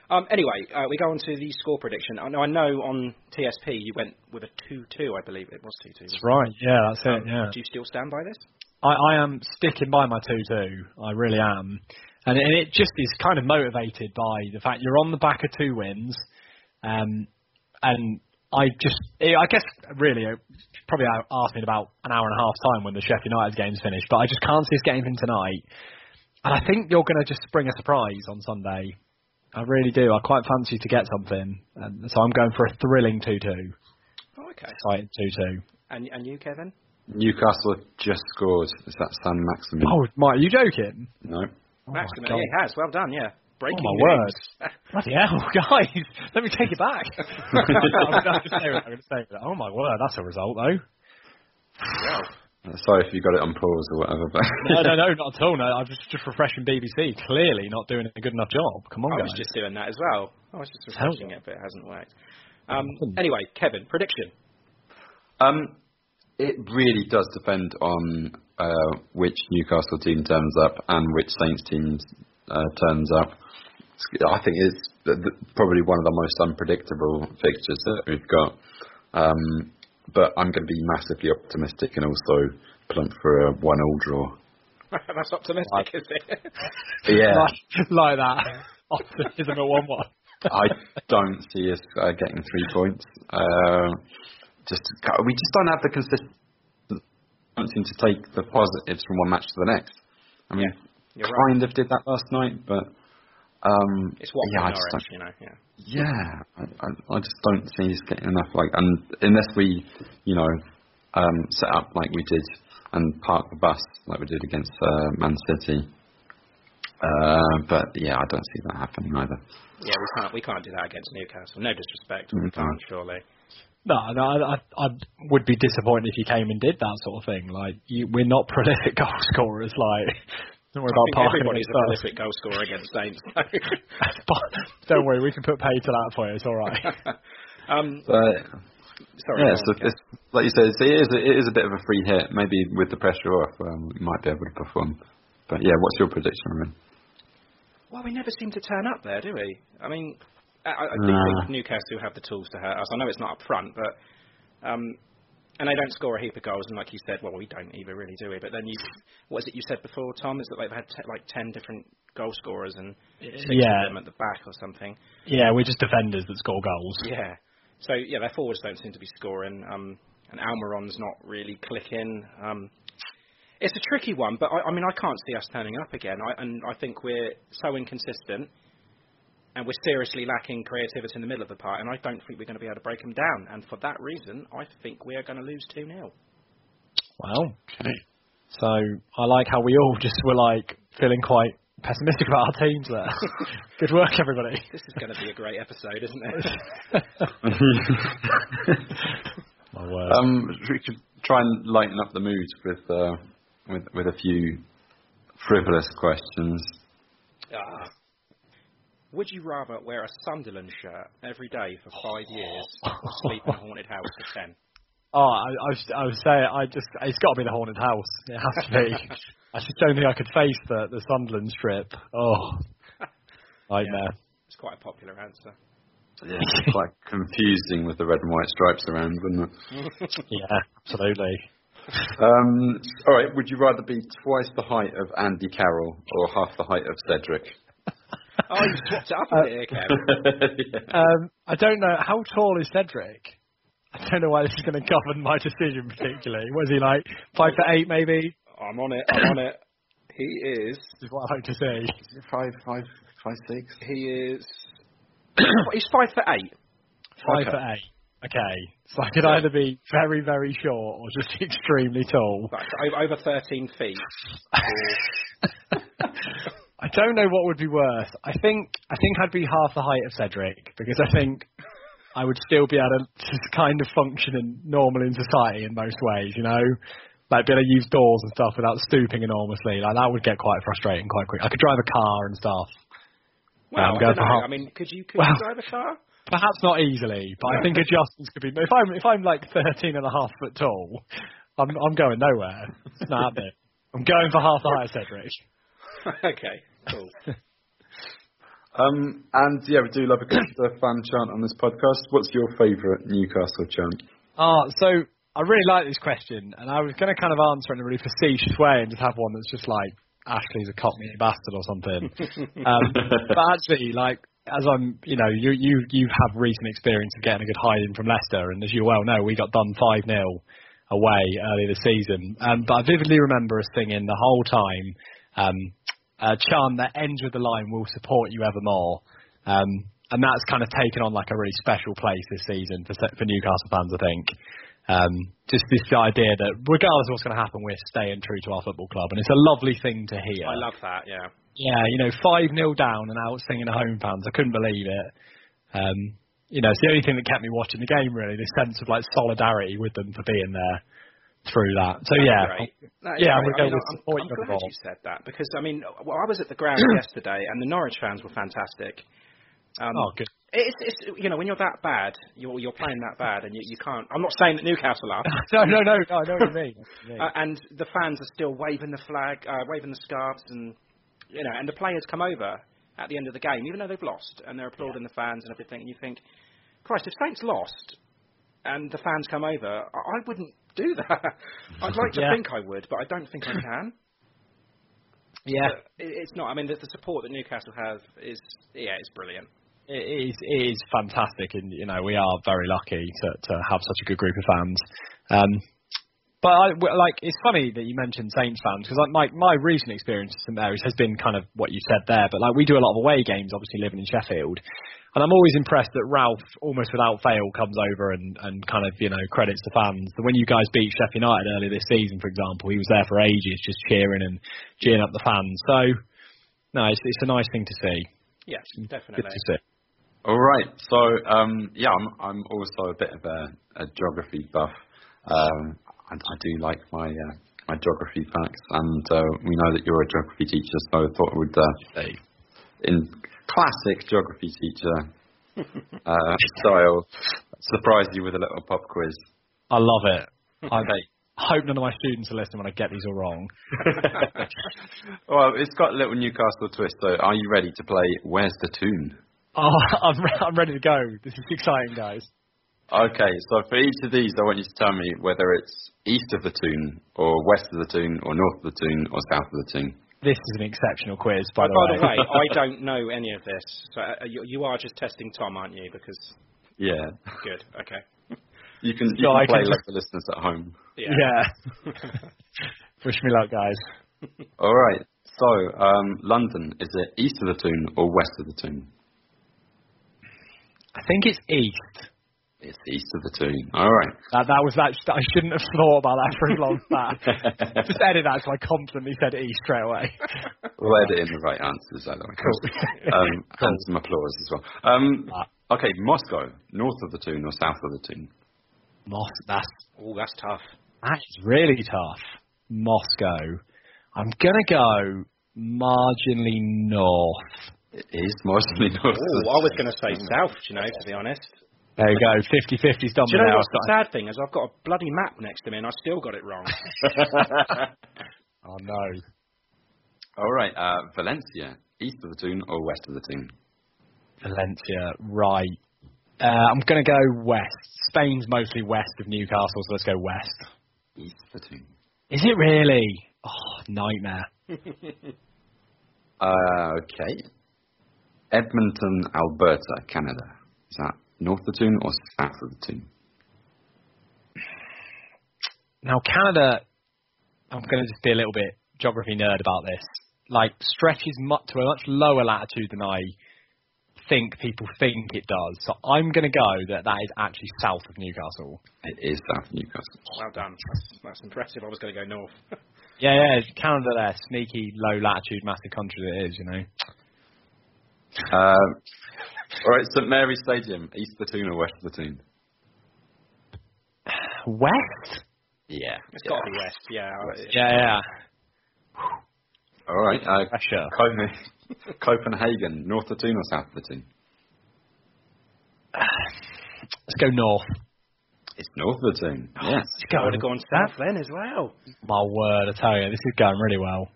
Um, anyway, uh, we go on to the score prediction. I know, I know on TSP you went with a 2-2, I believe it was 2-2. That's right. Yeah, that's it? it. Um, Yeah. Do you still stand by this? I, I am sticking by my 2-2. I really am. And it, and it just is kind of motivated by the fact you're on the back of two wins. Um, and I just, I guess, really, uh, probably asked me in about an hour and a half time when the Sheffield United game's finished, but I just can't see us getting anything tonight. And I think you're going to just bring a surprise on Sunday. I really do. I quite fancy to get something. And so I'm going for a thrilling 2-2. Oh, okay. Exciting 2-2. And, and you, Kevin? Newcastle have just scored. Is that San Maximin? Oh, Mike, are you joking? No. Oh my Maximin, God. he has. Well done, yeah. Breaking Oh, my news. Bloody hell, guys! Let me take it back. I'm going to say it. I'm going to say. Oh my word, that's a result though. Sorry if you got it on pause or whatever, but No, no, no, not at all. No, I'm just just refreshing BBC. Clearly not doing a good enough job. Come on, I guys. was just doing that as well. I was just refreshing it, but it hasn't worked. Um, anyway, Kevin, prediction. um, it really does depend on uh, which Newcastle team turns up and which Saints team uh, turns up. I think th- probably one of the most unpredictable fixtures that we've got. Um, but I'm going to be massively optimistic and also plump for a one-all draw. That's optimistic, is it? Yeah, like, like that. Optimism at one one. I don't see us uh, getting three points. Uh, just we just don't have the consistency to take the positives from one match to the next. I mean, you're right. kind of did that last night, but um, It's what yeah, I just don't, you know. Yeah. yeah, I, I, I just don't see us getting enough. Like, and unless we, you know, um, set up like we did and park the bus like we did against uh, Man City. Uh, but yeah, I don't see that happening either. Yeah, we can't we can't do that against Newcastle. No disrespect, we Mm, can't surely. No, no, I, I, I would be disappointed if you came and did that sort of thing. Like, you, we're not prolific goal scorers. Like, don't worry I about think parking everybody's a prolific goal scorer against Saints. But don't worry, we can put pay to that for you. It's all right. um, But sorry. yeah, so it's, like you said, it's, it is a, it is a bit of a free hit. Maybe with the pressure off, um, we might be able to perform. But yeah, what's your prediction, Ruben? Well, we never seem to turn up there, do we? I mean, I, I do Nah. think Newcastle have the tools to hurt us. I know it's not up front, but um, and they don't score a heap of goals. And like you said, well, we don't either, really, do we? But then you, what is it you said before, Tom? Is that they've had te- like ten different goal scorers and six Yeah. of them at the back or something? yeah, we're just defenders that score goals. Yeah. So yeah, their forwards don't seem to be scoring, um, and Almiron's not really clicking. Um, it's a tricky one, but I, I mean, I can't see us turning up again. I, and I think we're so inconsistent, and we're seriously lacking creativity in the middle of the park. And I don't think we're going to be able to break them down. And for that reason, I think we are going to lose two 0 Well, okay. so I like how we all just were like feeling quite pessimistic about our teams there. Good work, everybody. This is going to be a great episode, isn't it? My word. Um, we could try and lighten up the mood with uh, with with a few frivolous questions. Ah. Would you rather wear a Sunderland shirt every day for five years or sleep in a haunted house for ten? Oh, I, I was, I was saying, I just, it's got to be the haunted house. It has to be. I just don't think I could face the the Sunderland strip. Oh, nightmare. It's quite a popular answer. Yeah, it's quite confusing with the red and white stripes around, wouldn't it? Yeah, absolutely. Um, all right, would you rather be twice the height of Andy Carroll or half the height of Cedric? Oh, you swapped it up a bit here, Um, I don't know how tall is Cedric. I don't know why this is going to govern my decision particularly. Was he like five foot eight, maybe? I'm on it. I'm on it. He is. Is what I like to see. Five, five, five, six. He is. he's five foot eight. Five Okay. foot eight. Okay, so I could either be very, very short or just extremely tall. Like, o- over 13 feet. I don't know what would be worse. I think I think I'd be half the height of Cedric because I think I would still be able to kind of function in, normal in society in most ways. You know, like be able to use doors and stuff without stooping enormously. Like that would get quite frustrating quite quick. I could drive a car and stuff. Well, I'm I don't know. half- I mean, could you could Well- you drive a car? Perhaps not easily, but I think adjustments could be. If I'm if I'm like 13 and a half foot tall, I'm I'm going nowhere. It's not happening. I'm going for half the height of Cedric. okay, cool. Um, and yeah, we do love a good uh, fan chant on this podcast. What's your favourite Newcastle chant? Ah, so I really like this question, and I was going to kind of answer in a really facetious way and just have one that's just like Ashley's a cockney bastard or something. um, but actually, like as I'm, you know, you you you have recent experience of getting a good hiding from Leicester, and as you well know, we got done five 0 away earlier this season. Um, but I vividly remember us singing the whole time um, a chant that ends with the line "We'll support you evermore." Um, and that's kind of taken on like a really special place this season for for Newcastle fans, I think. Um, just this idea that regardless of what's going to happen, we're staying true to our football club, and it's a lovely thing to hear. I love that. Yeah. Yeah, you know, five 0 down and out singing the home fans. I couldn't believe it. Um, you know, it's the only thing that kept me watching the game. Really, this sense of like solidarity with them for being there through that. So That's yeah, great. Yeah, I'm I mean, with I'm, support I'm you glad you said that because I mean, well, I was at the ground yesterday and the Norwich fans were fantastic. Um, oh good. It's, it's you know when you're that bad, you're you're playing that bad, and you, you can't. I'm not saying that Newcastle are, no, no, no, no, I know what you mean. I know what you mean. uh, and the fans are still waving the flag, uh, waving the scarves, and you know, and the players come over at the end of the game, even though they've lost, and they're applauding the fans and everything. And you think, Christ, if Saints lost, and the fans come over, I, I wouldn't do that. I'd like to Yeah. think I would, but I don't think I can. yeah, But it's not. I mean, the, the support that Newcastle have is yeah, it's brilliant. it is it is fantastic, and you know we are very lucky to to have such a good group of fans. Um, but I, w- like it's funny that you mentioned Saints fans because like my my recent experience at St Mary's has been kind of what you said there. But like we do a lot of away games, obviously living in Sheffield, and I'm always impressed that Ralph almost without fail comes over and and kind of you know credits the fans. When you guys beat Sheffield United earlier this season, for example, he was there for ages just cheering and cheering up the fans. So no, it's it's a nice thing to see. Yes, definitely. Good to see. All right. So um, yeah, I'm I'm also a bit of a, a geography buff. Um, I, I do like my uh, my geography facts, and uh, we know that you're a geography teacher, so I thought I would, uh, in classic geography teacher uh, style, surprise you with a little pop quiz. I love it. I hope none of my students are listening when I get these all wrong. well, it's got a little Newcastle twist. So, are you ready to play? Where's the Toon? Oh, I'm, re- I'm ready to go. This is exciting, guys. Okay, so for each of these, I want you to tell me whether it's east of the Toon, or west of the Toon, or north of the Toon, or south of the Toon. This is an exceptional quiz, by By, the by way. the way, I don't know any of this. So uh, you, you are just testing Tom, aren't you? Because Yeah, good. Okay. you can, you So I can play can like the listeners at home. Yeah. yeah. Wish me luck, guys. All right. So, um, London, is it east of the Toon or west of the Toon? I think it's east. It's east of the Toon. All right. That, that was that. I shouldn't have thought about that for as long as that. Just edit that so I confidently said east straight away. We'll edit in the right answers, I way. Cool. Um, and some applause as well. Um, Ah. okay, Moscow, north of the Toon or south of the Toon? Mos- that's Oh, that's tough. that is really tough. Moscow. I'm gonna go marginally north. It is mostly north. Oh, I was going to say south. You know, to be honest. There you go. 50-50's done Do you know what's the sad thing is I've got a bloody map next to me and I still got it wrong. Oh no. All right, uh, Valencia, east of the Toon or west of the Toon? Valencia, right. Uh, I'm going to go west. Spain's mostly west of Newcastle, so let's go west. East of the Toon. Is it really? Oh, nightmare. Uh, okay. Edmonton, Alberta, Canada. Is that north of the Toon or south of the Toon? Now, Canada, I'm going to just be a little bit geography nerd about this. Like, stretches much, to a much lower latitude than I think people think it does. So I'm going to go that that is actually south of Newcastle. It is south of Newcastle. well done. That's, that's impressive. I was going to go north. Yeah, yeah, Canada there, sneaky low latitude, massive country that it is, you know. Uh, all right, St Mary's Stadium, east of the Toon or west of the Toon? West? Yeah. It's got to be west. Yeah. Yeah, yeah. All right. Uh, Pressure. Copen- Copenhagen, north of the Toon or south of the Toon? Let's go north. It's north of the Toon. Oh, Yes. Let's go. I would have gone south then as well. My word, I tell you, this is going really well.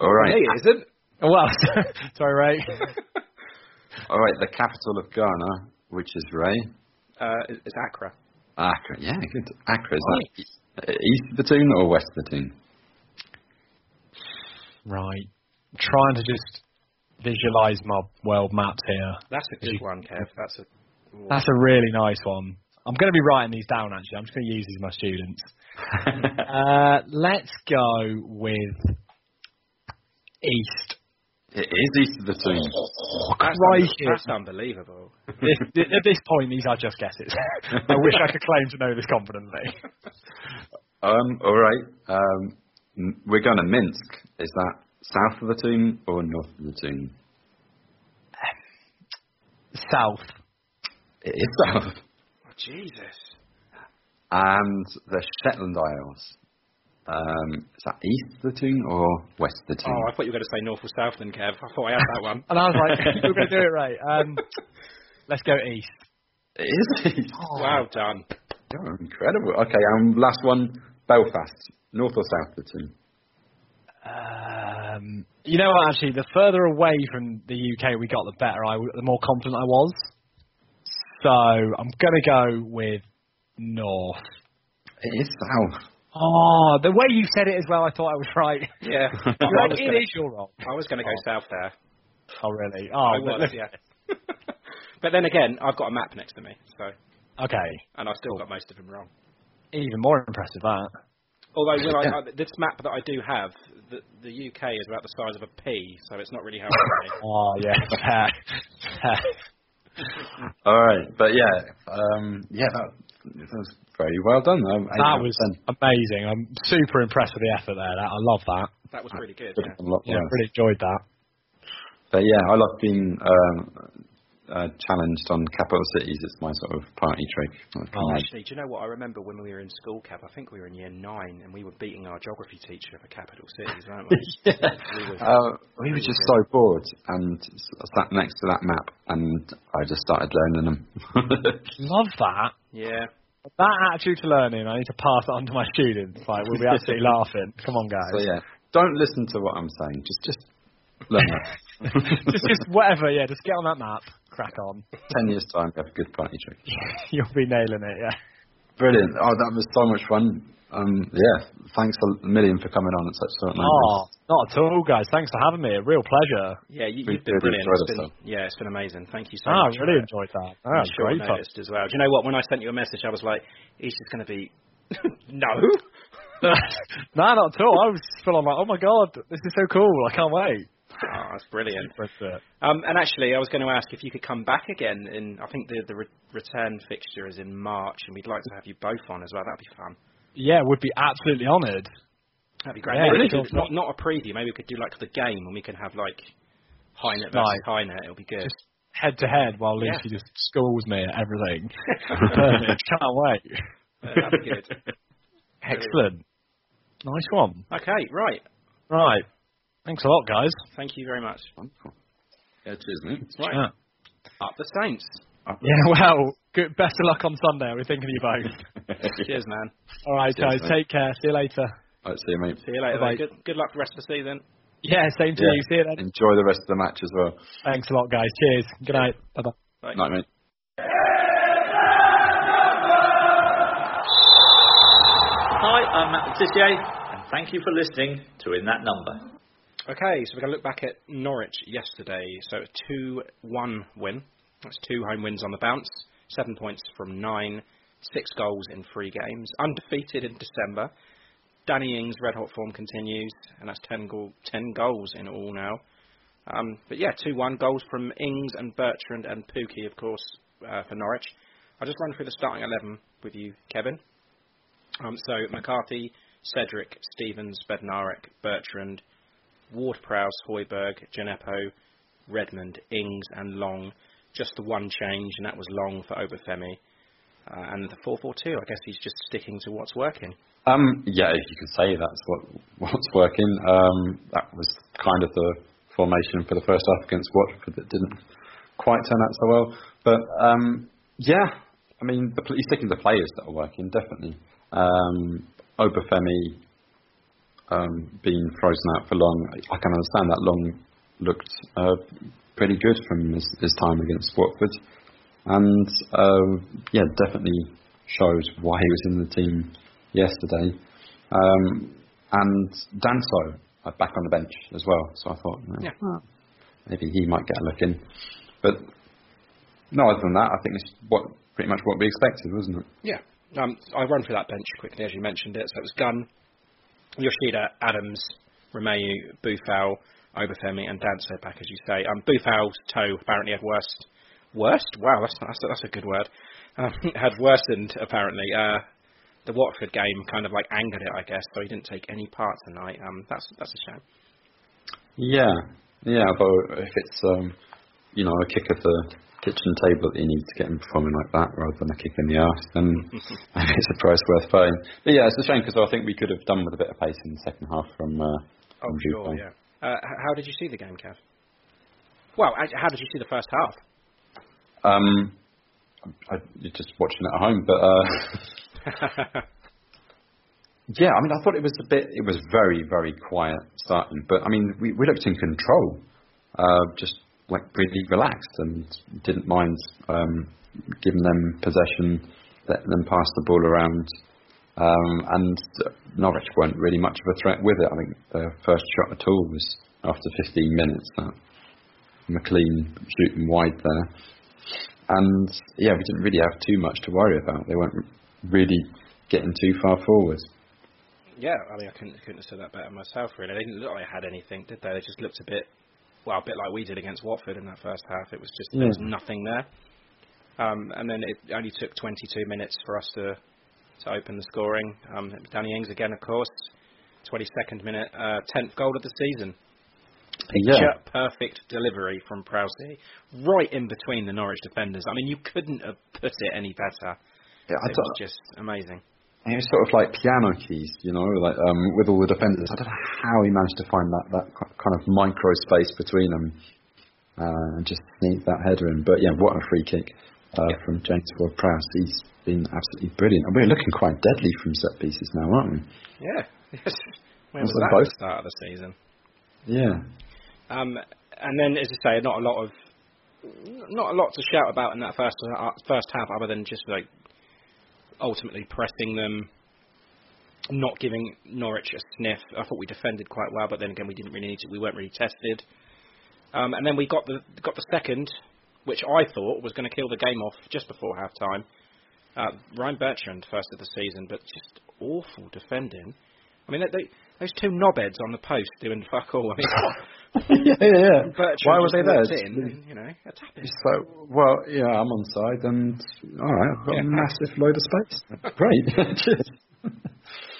All right. it isn't. Oh, Well, sorry, Ray. All right. The capital of Ghana, which is Ray. Uh, it's Accra. Accra. Yeah, good. Accra. Is that east, east of the Toon or west of the Toon? Right. I'm trying to just visualise my world maps here. That's a good one, Kev. That's a. That's a really nice one. I'm going to be writing these down, actually. I'm just going to use these with my students. Uh, let's go with east. It is east of the Toon. That's, Crikey. that's unbelievable. This, at this point, these are just guesses. I wish I could claim to know this confidently. Um, all right. Um, we're going to Minsk. Is that south of the Toon or north of the Toon? South. It is south. Jesus. And the Shetland Isles. Um, is that east of the Toon or west of the Toon? Oh, I thought you were going to say north or south then, Kev. I thought I had that one. And I was like, you're going to do it right. Um, let's go east. It is east. Well done. Oh, incredible. Okay, um, last one. Belfast. North or south of the Toon? Um, you know what? Actually, the further away from the UK we got, the better I, the more confident I was. So I'm gonna go with north. It is south. Oh, the way you said it as well, I thought I was right. Yeah. I, You're like, was it gonna, is your wrong. I was going to go south there. Oh, really? Oh, I was, yeah. but then again, I've got a map next to me, so okay. and I've still got most of them wrong. Even more impressive that. Although when I, I, this map that I do have, the, the UK is about the size of a pea, so it's not really helping me. Oh yeah, fair. fair. All right, but yeah, um, yeah, that, that was very well done. Um, That out was 10. amazing. I'm super impressed with the effort there. That, I love that. That was really good. Could Yeah. have done a lot Yeah, worse. really enjoyed that. But yeah, I love being um, uh, challenged on capital cities. It's my sort of party trick. Oh, actually, do you know what? I remember when we were in school, Cap. I think we were in year nine, and we were beating our geography teacher for capital cities, weren't we? yeah. We were, uh, we were just so bored and sat next to that map, and I just started learning them. Love that. Yeah. That attitude to learning, I need to pass it on to my students. Like, we'll be absolutely laughing. Come on, guys. So yeah, don't listen to what I'm saying. Just, just learn it. just, just whatever. Yeah, just get on that map. Crack on. Ten years time, have a good party trick. You'll be nailing it. Yeah. Brilliant. Oh, that was so much fun. Um, yeah, thanks a million for coming on at such short notice. Oh, not at all, guys. Thanks for having me. A real pleasure. Yeah, you, We you've been brilliant. It's been, ourselves. yeah, it's been amazing. Thank you so Oh, I really enjoyed that. Oh, And that's short great fun. noticed as well. Do you know what? When I sent you a message, I was like, "He's just going to be no." no, not at all. I was just feeling like, oh my god, this is so cool. I can't wait. Oh, that's brilliant. That's it. Um, and actually, I was going to ask if you could come back again. In I think the the re- return fixture is in March, and we'd like to have you both on as well. That'd be fun. Yeah, would be absolutely honoured. That'd be great. Yeah, Maybe could- not not a preview. Maybe we could do like the game, and we can have like Highnett versus Right. It'll be good. Just head to head while Yeah. Lucy just schools me at everything. Can't wait. That'd be good. Excellent. Nice one. Okay, right. Right. Thanks a lot, guys. Thank you very much. Wonderful. Yeah, cheers, mate. Right, Yeah. up the Saints. Yeah, well, good, best of luck on Sunday. I'll be thinking of you both. Cheers, man. All right, Cheers, guys. mate. Take care. See you later. All right, see you, mate. See you later. Bye-bye. Good, good luck for the rest of the season. Yeah, same to Yeah. you. See you then. Enjoy the rest of the match as well. Thanks a lot, guys. Cheers. Good night. Bye bye. Bye. Night, mate. Hi, I'm Matt Letitia, and thank you for listening to In That Number. Okay, so we're going to look back at Norwich yesterday. So a 2-1 win. That's two home wins on the bounce. Seven points from nine. Six goals in three games. Undefeated in December. Danny Ings' red hot form continues, and that's 10, goal, 10 goals in all now. Um, but yeah, 2-1 goals from Ings and Bertrand and Pukki, of course, uh, for Norwich. I'll just run through the starting 11 with you, Kevin. Um, so McCarthy, Cedric, Stephens, Bednarek, Bertrand, Ward-Prowse, Højbjerg, Djenepo, Redmond, Ings, and Long. Just the one change, and that was Long for Obafemi. Uh, and the 4-4-2, I guess he's just sticking to what's working. Um, yeah, if you could say that's what what's working. Um, that was kind of the formation for the first half against Watford that didn't quite turn out so well. But um, yeah, I mean, the, he's sticking to players that are working definitely. Um, Obafemi um, being frozen out for long, I can understand that. Long looked uh, pretty good from his, his time against Watford, and um, yeah, definitely shows why he was in the team yesterday. Um, and Danso uh, back on the bench as well, so I thought well, Yeah. well, maybe he might get a look in. But no, other than that, I think it's what pretty much what we expected, wasn't it? Yeah. Um, I'll run through that bench quickly, as you mentioned it. So it was Gunn, Yoshida, Adams, Romeu, Boufal, Obafemi, and Danso back, as you say. Um, toe apparently had worst. Worst? Wow, that's that's, that's a good word. Um, had worsened apparently. Uh, the Watford game kind of like angered it, I guess. So he didn't take any part tonight. Um, that's that's a shame. Yeah, yeah. But if it's um, you know a kick of the kitchen table that you need to get him performing like that, rather than a kick in the arse, then it's a price worth paying. But yeah, it's a shame because I think we could have done with a bit of pace in the second half from. Uh, Oh, from sure, yeah. Uh, how did you see the game, Kev? Well, how did you see the first half? Um, I, you're just watching it at home, but uh, yeah, I mean, I thought it was a bit. It was very, very quiet starting, but I mean, we, we looked in control, uh, just like really relaxed and didn't mind um, giving them possession, letting them pass the ball around. Um, and Norwich weren't really much of a threat with it. I think their first shot at all was after 15 minutes. That McLean shooting wide there. And yeah, we didn't really have too much to worry about. They weren't really getting too far forward. Yeah, I mean, I couldn't, couldn't have said that better myself, really. They didn't look like they had anything, did they? They just looked a bit, well, a bit like we did against Watford in that first half. It was just, there was nothing there. Um, and then it only took 22 minutes for us to to open the scoring. Um, Danny Ings again, of course. 22nd minute, uh, 10th goal of the season. picture perfect delivery from Prowse, right in between the Norwich defenders. I mean, you couldn't have put it any better. Yeah, I it was just amazing. It was sort of like piano keys, you know, like um, with all the defenders. I don't know how he managed to find that, that kind of micro space between them uh, and just sneak that header in. But yeah, what a free kick uh, from James Ward-Prowse. He's been absolutely brilliant. And we're looking quite deadly from set pieces now, aren't we? Yeah. When was Was that that both? the start of the season? Yeah. Um, and then, as I say, not a lot of not a lot to shout about in that first uh, first half, other than just like ultimately pressing them, not giving Norwich a sniff. I thought we defended quite well, but then again, we didn't really need to. We weren't really tested. Um, and then we got the got the second, which I thought was going to kill the game off just before half time. Uh, Ryan Bertrand, first of the season, but just awful defending. I mean, they, they, those two knobheads on the post doing fuck all. I mean, yeah, yeah, yeah. Why were they there? in, and, you know, a tap. So, well, yeah, I'm on side, and all right, I've got Yeah. a massive load of space. Great. Cheers.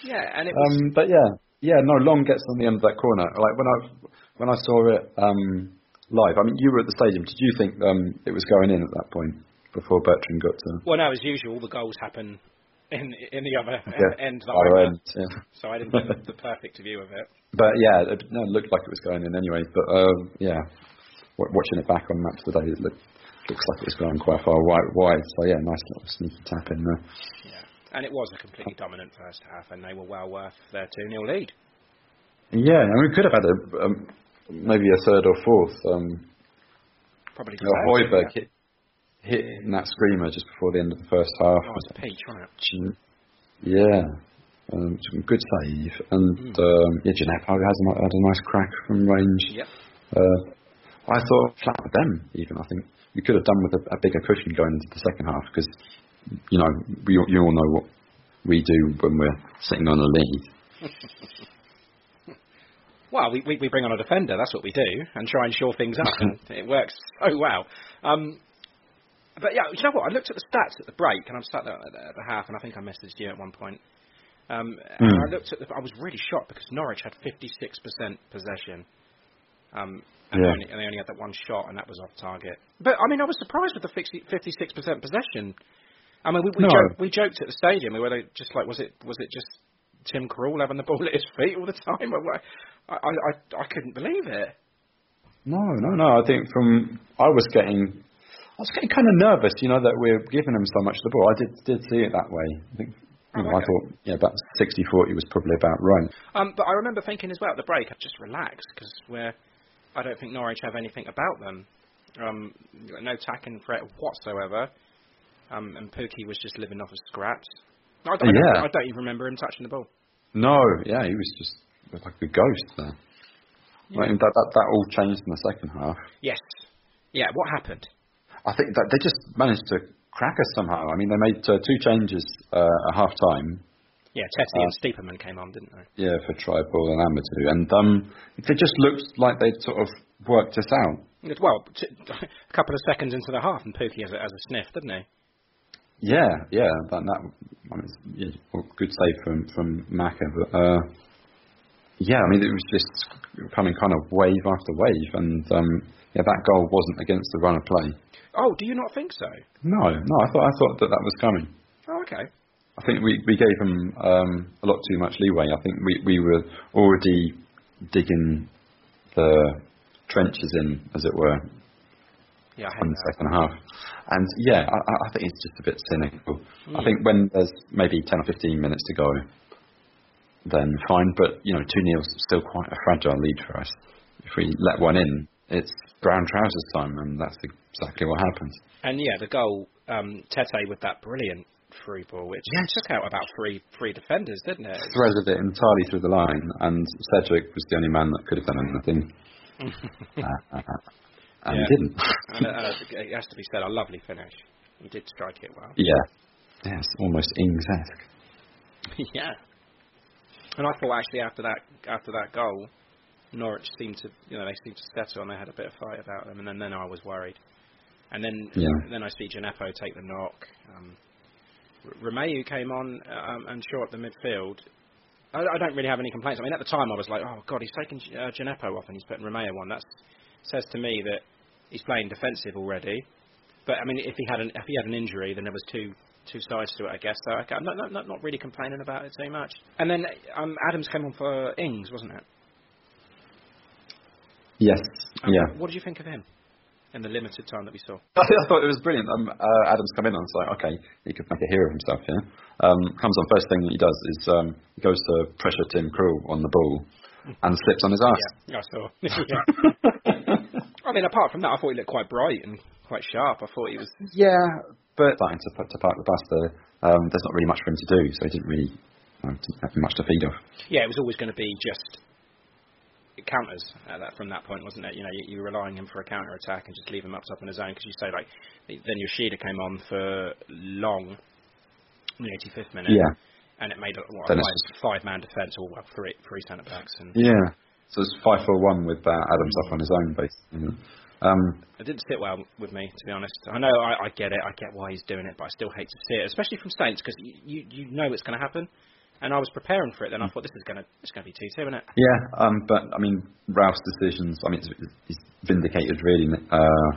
Yeah, and it was. Um, but yeah, yeah, no, Long gets on the end of that corner. Like when I when I saw it um, live, I mean, you were at the stadium. Did you think um, it was going in at that point before Bertrand got to well, no, as usual, the goals happen in in the other yeah, end. That other I end? Yeah. So I didn't get the, the perfect view of it. But yeah, it, no, it looked like it was going in anyway. But um, yeah, w- watching it back on match today, it look, looks like it was going quite far wide. wide. So yeah, nice little sneaky tap in there. Yeah, and it was a completely dominant first half, and they were well worth their two 0 lead. Yeah, and we could have had a um, maybe a third or fourth. Um, Probably. you know, Højbjerg yeah. hit hit in that screamer just before the end of the first half. Oh, it's a peach, wasn't it? Yeah, um, good save, and Mm. um, yeah, Djenepo has a, had a nice crack from range. Yep. Uh, I thought flat with them even. I think we could have done with a, a bigger cushion going into the second half because you know we you all know what we do when we're sitting on a lead. Well, we, we we bring on a defender. That's what we do, and try and shore things up, and it works so well. Um, but yeah, you know what? I looked at the stats at the break, and I'm sat there at the, at the half, and I think I messaged you at one point. Um, and Hmm. I looked at the. I was really shocked because Norwich had 56% possession. Um, and, Yeah. they only, and they only had that one shot, and that was off target. But I mean, I was surprised with the 50, 56% possession. I mean, we we, No. joked, we joked at the stadium. We were like, just like, was it was it just Tim Krul having the ball at his feet all the time? I, I I I couldn't believe it. No, no, no. I think from I was getting, was getting kind of nervous, you know, that we're giving them so much of the ball. I did did see it that way. I think, you know, I thought, yeah, about 60-40 was probably about right. Um, but I remember thinking as well at the break, I just relaxed because we're. I don't think Norwich have anything about them. Um, no attacking threat whatsoever. Um, and Pukki was just living off of scraps. I, I, don't, Yeah. I don't even remember him touching the ball. No, yeah, he was just like a ghost there. Like, that, that that all changed in the second half. Yes. Yeah. What happened? I think that they just managed to crack us somehow. I mean, they made uh, two changes uh, at half time. Yeah, Tettey Uh, and Stiepermann came on, didn't they? Yeah, for Trybull and Amadou, and um, they just looked like they'd sort of worked us out. Well, t- a couple of seconds into the half, and Pukki has a, has a sniff, didn't he? Yeah, yeah, that that I mean, yeah, well, good save from from Maka, but uh, yeah, I mean it was just coming kind of wave after wave, and um, yeah, that goal wasn't against the run of play. Oh, do you not think so? No, no, I thought I thought that that was coming. Oh, okay. I think we we gave them um, a lot too much leeway. I think we we were already digging the trenches in, as it were, Yeah, in the that. second half. And yeah, I, I think it's just a bit cynical. I Hmm. think when there's maybe 10 or 15 minutes to go, then fine. But you know, two 0 is still quite a fragile lead for us. If we let one in, it's brown trousers time, and that's exactly what happens. And yeah, the goal, um, Tettey with that brilliant free ball, which took out about three three defenders, didn't it? Threaded it entirely through the line, and Cedric was the only man that could have done anything. uh, uh, and Yeah. he didn't. and, uh, it has to be said, a lovely finish. He did strike it well. yeah. It's almost Ings-esque. yeah. And I thought actually after that after that goal, Norwich seemed to you know they seemed to settle and they had a bit of fight about them, and then then I was worried. And then Yeah. then I see Djenepo take the knock. Um, Romeu came on um, and short the midfield. I, I don't really have any complaints. I mean, at the time I was like, oh god, he's taken uh, Djenepo off and he's putting Romeu on. That says to me that he's playing defensive already. But I mean, if he had an if he had an injury, then there was two two sides to it, I guess. So okay, I'm not, not not really complaining about it too much. And then um, Adams came on for Ings, wasn't it? Yes. Um, yeah. What did you think of him in the limited time that we saw? I, I thought it was brilliant. Um, uh, Adams come in and it's like, okay, he could make a hero of himself here. Um, comes on first thing he does is um, he goes to pressure Tim Krul on the ball and slips on his ass. Yeah, I saw. yeah. I mean, apart from that, I thought he looked quite bright and quite sharp. I thought he was. Yeah, but starting to, to park the bus there, um, there's not really much for him to do, so he didn't really um, didn't have much to feed off. Yeah, it was always going to be just counters that, from that point, wasn't it? You know, you, you were relying him for a counter attack and just leave him up top on his own because you say like then Yoshida came on for long in the 85th minute. Yeah. And it made a what, Then a it's five, five man defence, or well, three three centre backs, and Yeah. So it's five for one with uh, Adams up on his own, basically. Um, it didn't sit well with me, to be honest. I know I, I get it, I get why he's doing it, but I still hate to see it, especially from Saints because you, you you know it's going to happen, and I was preparing for it. Then I thought this is going to it's to be two two, isn't it? yeah, um, but I mean Ralph's decisions. I mean, it's, it's vindicated really uh,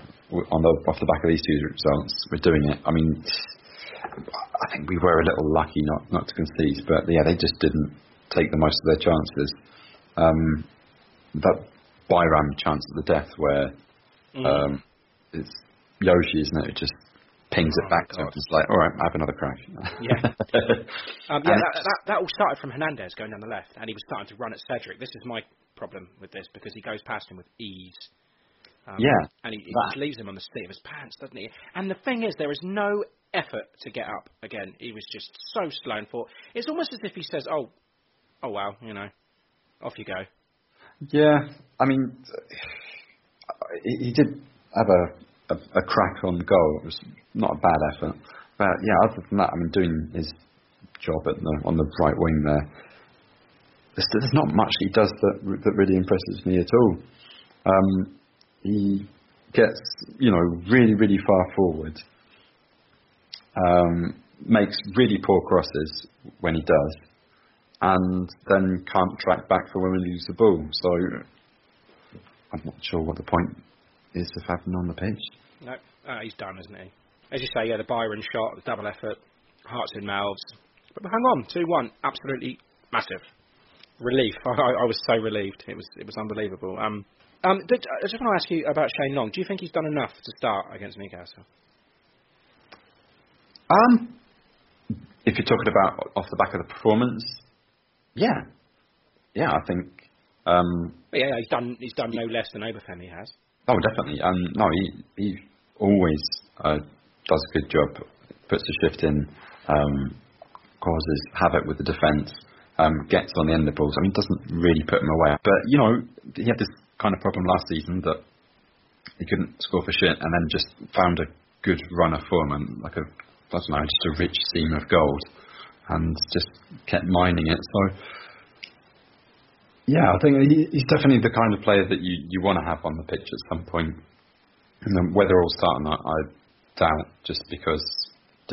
on the off the back of these two results. We're doing it. I mean, I think we were a little lucky not not to concede, but yeah, they just didn't take the most of their chances. Um, that Byram chance at the death where Mm. um, it's Yoshi, isn't it? It just pings it Oh, back to him. It's like, all right, I have another crack. Yeah. Um, yeah, that, that, that all started from Hernandez going down the left, and he was starting to run at Cedric. This is my problem with this because he goes past him with ease. Um, Yeah, and he, he just leaves him on the seat of his pants, doesn't he? And the thing is, there is no effort to get up again. He was just so slow and thought. It's almost as if he says, "Oh, oh well, you know, off you go." Yeah, I mean, he, he did have a, a, a crack on goal. It was not a bad effort, but yeah, other than that, I mean, doing his job at the, on the right wing there. There's, there's not much he does that that really impresses me at all. Um, he gets, you know, really, really far forward. Um, makes really poor crosses when he does, and then can't track back for when we lose the ball. So I'm not sure what the point is having him on the pitch. No, uh, he's done, isn't he? As you say, yeah, the Byram shot, the double effort, hearts in mouths. But hang on, two one, absolutely massive relief. I, I, I was so relieved. It was it was unbelievable. Um, um, did, I just want to ask you about Shane Long. Do you think he's done enough to start against Newcastle? Um, if you're talking about off the back of the performance, yeah, yeah, I think. Um, yeah, he's done he's done no less than Obafemi has. Oh, definitely. Um, no, he he always uh, does a good job. Puts the shift in, um, causes havoc with the defence, um, gets on the end of the balls. I mean, doesn't really put them away. But you know, he had this kind of problem last season that he couldn't score for shit, and then just found a good run of form and like a I don't know, just a rich seam of gold, and just kept mining it. So. Yeah, I think he's definitely the kind of player that you, you want to have on the pitch at some point. And whether he'll start or not, I doubt, just because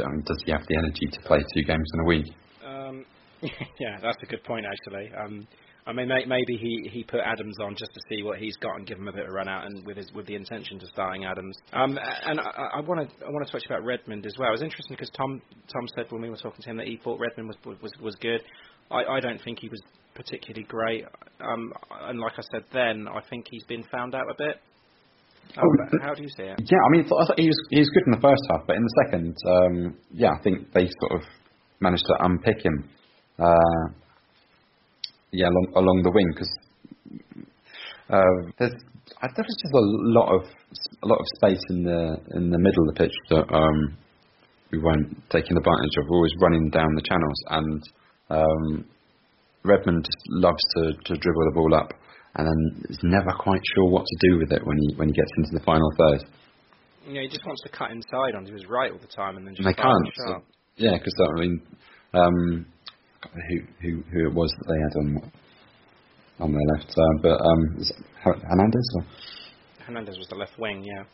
um, does he have the energy to play two games in a week? Um, yeah, that's a good point actually. Um, I mean, may, maybe he, he put Adams on just to see what he's got and give him a bit of run out, and with his with the intention to starting Adams. Um, and I want to I want to talk about Redmond as well. It was interesting because Tom Tom said when we were talking to him that he thought Redmond was was was good. I, I don't think he was particularly great. Um, and like I said then, I think he's been found out a bit. Oh, how do you see it? Yeah, I mean, I thought he was he was good in the first half, but in the second, um, yeah, I think they sort of managed to unpick him. Uh, yeah, along, along the wing because uh, there's I, there was just a lot of a lot of space in the in the middle of the pitch that um, we weren't taking advantage of. We're Always running down the channels, and um, Redmond just loves to, to dribble the ball up, and then is never quite sure what to do with it when he when he gets into the final third. Yeah, he just wants to cut inside onto his right all the time, and then just And they can't. So, yeah, because I mean, um, who who who it was that they had on on their left, uh, but um, Hernandez. Or? Hernandez was the left wing, yeah.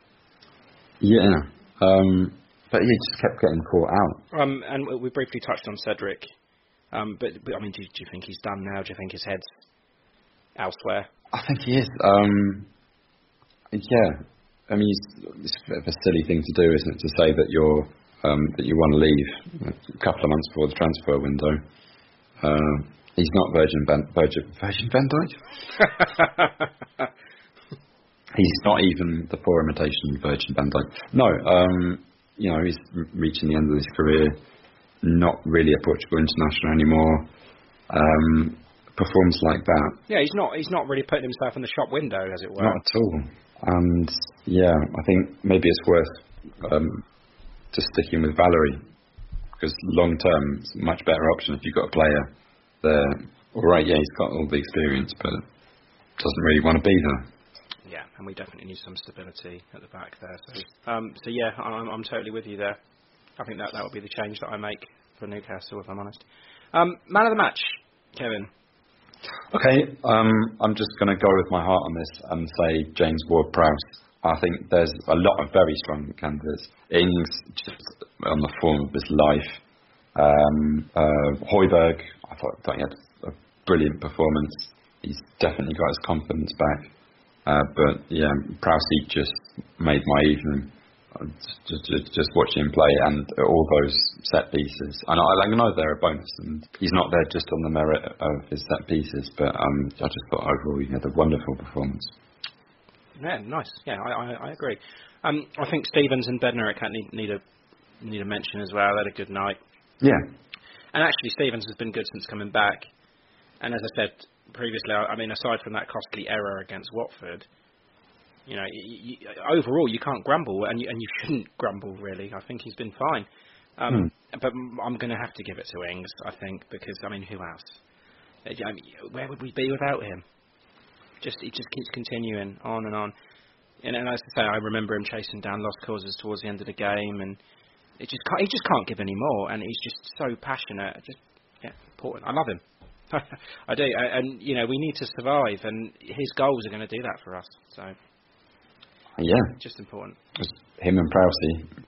Yeah. Um, but he just kept getting caught out. Um, and we briefly touched on Cedric. Um, but, but I mean, do, do you think he's done now? Do you think his head's elsewhere? I think he is. Um, yeah, I mean, it's, it's a bit of a silly thing to do, isn't it? To say that you're um, that you want to leave a couple of months before the transfer window. Uh, he's not Virgil Van Virgil Virgil Van Dijk. he's not even the poor imitation Virgil Van Dijk. No, um, you know, he's reaching the end of his career. Not really a Portugal international anymore. Um, performs like that. Yeah, he's not. He's not really putting himself in the shop window, as it were. Not at all. And yeah, I think maybe it's worth um, just sticking with Valery because long term it's a much better option if you've got a player there. All right, yeah, he's got all the experience, but doesn't really want to be there. Yeah, and we definitely need some stability at the back there. So, um, so yeah, I'm, I'm totally with you there. I think that that would be the change that I make for Newcastle, if I'm honest. Um, man of the match, Kevin. Okay, um, I'm just going to go with my heart on this and say James Ward-Prowse. I think there's a lot of very strong candidates. Ings, just on the form of his life. Um, uh, Højbjerg, I thought, thought he had a brilliant performance. He's definitely got his confidence back. Uh, but yeah, Prowsey just made my evening. Just, just, just watching him play and all those set pieces. And I, I know they're a bonus, and he's not there just on the merit of his set pieces, but um, I just thought overall he had a wonderful performance. Yeah, nice. Yeah, I, I, I agree. Um, I think Stephens and Bednarek need, need a need a mention as well. They had a good night. Yeah. And actually, Stephens has been good since coming back. And as I said previously, I, I mean, aside from that costly error against Watford, you know, y y overall you can't grumble, and you, and you shouldn't grumble really. I think he's been fine. Um, Hmm. But I'm going to have to give it to Ings, I think, because I mean, who else? Uh, I mean, where would we be without him? Just he just keeps continuing on and on. And, and as I say, I remember him chasing down lost causes towards the end of the game, and it just can't, he just can't give any more. And he's just so passionate. Just yeah, important. I love him. I do, and you know we need to survive, and his goals are going to do that for us. So Yeah, just important. just him and Prowsey.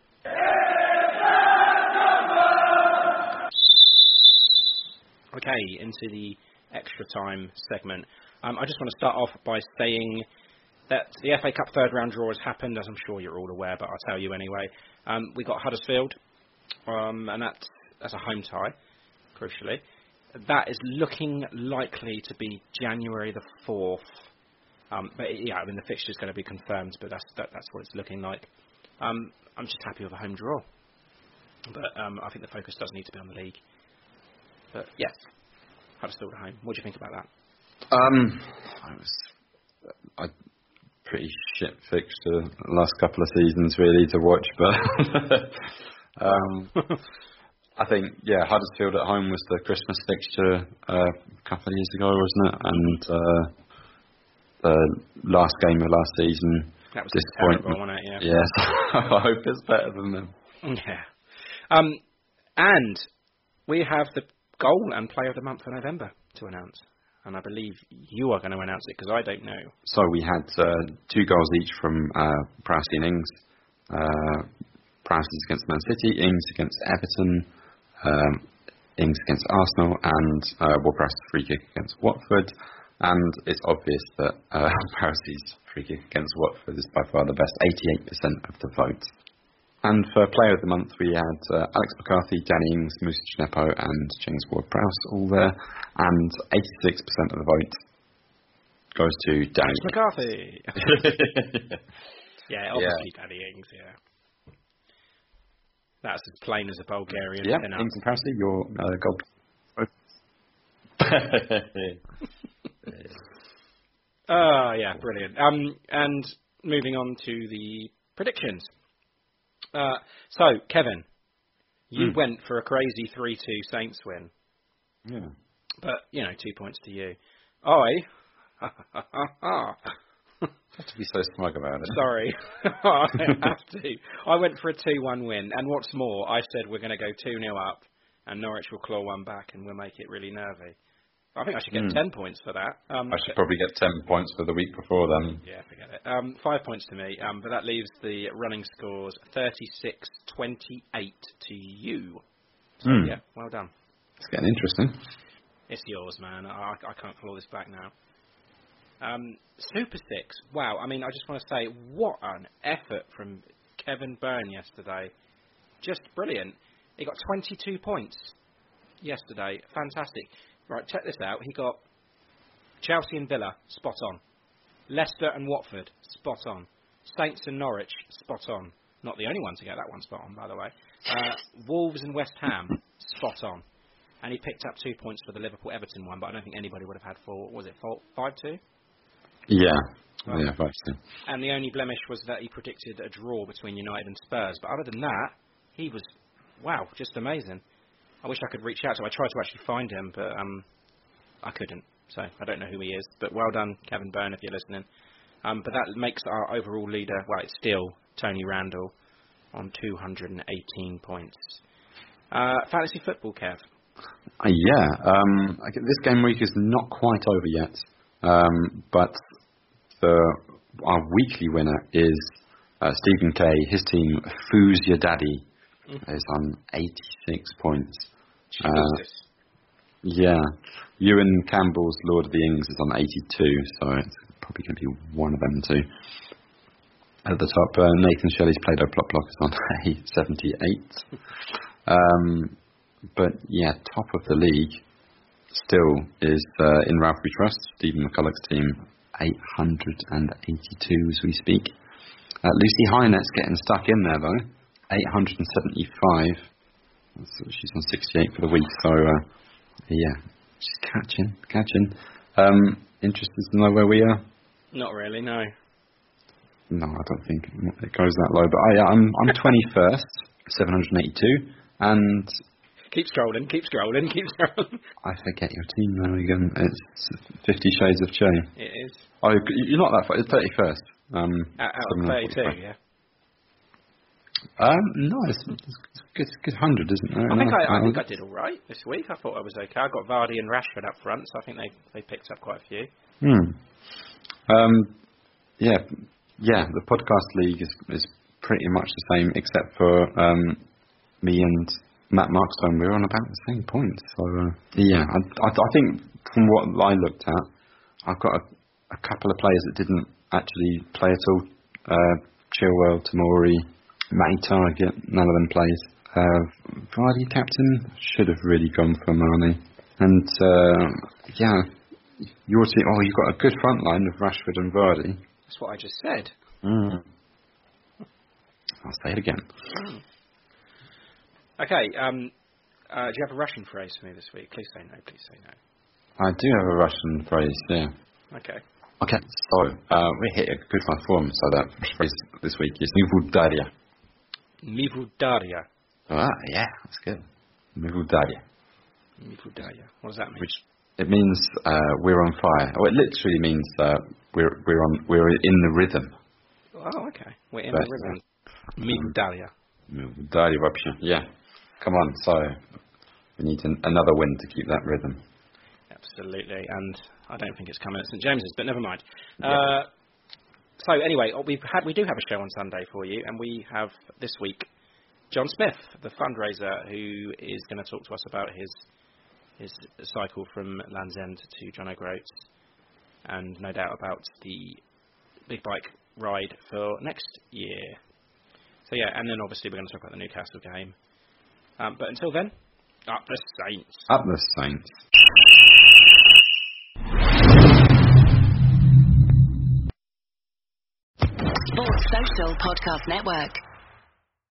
Okay, into the extra time segment. Um, I just want to start off by saying that the FA Cup third round draw has happened, as I'm sure you're all aware, but I'll tell you anyway. Um, we got Huddersfield, um, and that's, that's a home tie, crucially. That is looking likely to be January the 4th. Um, but yeah, I mean the fixture's going to be confirmed, but that's that, that's what it's looking like. Um, I'm just happy with a home draw, but um, I think the focus does need to be on the league. But yes, Huddersfield at home. What do you think about that? Um, I was a pretty shit fixture the last couple of seasons really to watch, but um, I think yeah, Huddersfield at home was the Christmas fixture uh, a couple of years ago, wasn't it? And uh, the last game of last season, That was disappointment. terrible, wasn't it? Yeah. Yes, I hope it's better than them. Yeah. Um, and we have the goal and player of the month for November to announce. And I believe you are going to announce it because I don't know. So we had uh, two goals each from uh, Prowsey and Ings. Uh, Prowsey's against Man City, Ings against Everton, um, Ings against Arsenal, and uh, Ward-Prowse's free kick against Watford. And it's obvious that uh, Prowsey's free kick against Watford is by far the best, 88% of the vote. And for Player of the Month, we had uh, Alex McCarthy, Danny Ings, Moussa Djenepo, and James Ward-Prowse all there. And 86% of the vote goes to Danny. McCarthy. yeah, obviously Danny Ings, yeah. That's as plain as a Bulgarian Yeah, and Prowsey, your uh, goal. Oh, yeah, brilliant. Um, and moving on to the predictions. Uh, so, Kevin, you Hmm. went for a crazy 3-2 Saints win, Yeah. but, you know, two points to you. I, Have to be so smug about it. sorry, I have to. I went for a 2-1 win, and what's more, I said we're going to go 2-0 up, and Norwich will claw one back, and we'll make it really nervy. I think I should get Hmm. 10 points for that. Um, I should probably get 10 points for the week before then. Yeah, forget it. Um, five points to me, um, but that leaves the running scores 36-28 to you. So, Hmm. yeah, well done. It's getting interesting. It's yours, man. I, I can't claw this back now. Um, Super Six. Wow. I mean, I just want to say, what an effort from Kevin Byrne yesterday. Just brilliant. He got 22 points yesterday. Fantastic. Right, check this out. He got Chelsea and Villa, spot on. Leicester and Watford, spot on. Saints and Norwich, spot on. Not the only one to get that one spot on, by the way. Uh, Wolves and West Ham, spot on. And he picked up two points for the Liverpool Everton one, but I don't think anybody would have had four. what Was it four, five two? Yeah. Oh. Yeah, five two. And the only blemish was that he predicted a draw between United and Spurs. But other than that, he was, wow, just amazing. I wish I could reach out to him. I tried to actually find him, but um, I couldn't. So I don't know who he is. But well done, Kevin Byrne, if you're listening. Um, but that makes our overall leader, well, it's still Tony Randall on 218 points. Uh, fantasy football, Kev. Uh, yeah, um, I this game week is not quite over yet, um, but the our weekly winner is uh, Stephen Kay. His team, Foos Your Daddy, is on 86 points. Uh, yeah, Ewan Campbell's Lord of the Ings is on 82, so it's probably going to be one of them two. At the top, uh, Nathan Shelley's Play-Doh Plot Block is on 78. Um, but yeah, top of the league still is uh, in Ralph We Trust, Stephen McCulloch's team, 882 as we speak. Uh, Lucy Highnett's getting stuck in there though, 875. So she's on 68 for the week, so uh, yeah, she's catching, catching. Um, interested to know where we are? Not really, no. No, I don't think it goes that low. But I, I'm I'm 21st, 782, and Keep scrolling, keep scrolling, keep scrolling. I forget your team now again. It's Fifty Shades of Che. it is. Oh, you're not that far. It's 31st. Um, Out, out of 32, yeah. Um, no, it's, it's good, good hundred, isn't it? I think I, I think I did all right this week. I thought I was okay. I got Vardy and Rashford up front, so I think they they picked up quite a few. Hmm. Um, yeah, yeah. The podcast league is is pretty much the same, except for um, me and Matt Markstone. We're on about the same points. So uh, yeah, I, I, I think from what I looked at, I've got a, a couple of players that didn't actually play at all. Uh, Chilwell, Tomori, Matty Targett, none of them plays. Uh, Vardy captain should have really gone for Mane. And uh, yeah, your team. Oh, you've got a good front line of Rashford and Vardy. That's what I just said. Mm. I'll say it again. Okay. Um, uh, do you have a Russian phrase for me this week? Please say no. Please say no. I do have a Russian phrase, yeah. Okay. Okay, so uh, we hit a good form, so that phrase this week is Nivudaria. Mivudaria. Ah, yeah, that's good. Nivudaria. Mivudaria. What does that mean? Which it means uh, we're on fire. Or it literally means uh, we're we're on we're in the rhythm. Oh, okay. We're in That's the rhythm. Mivudaria. Nivudaria option. Yeah. Come on, so we need an, another win to keep that rhythm. Absolutely. And I don't think it's coming at St James's, but never mind. Uh, so anyway, uh, had we do have a show on Sunday for you, and we have this week John Smith, the fundraiser, who is going to talk to us about his his cycle from Land's End to John O'Groats, and no doubt about the big bike ride for next year. So yeah, and then obviously we're going to talk about the Newcastle game. Um, but until then, up the Saints. Up the Saints. Podcast Network.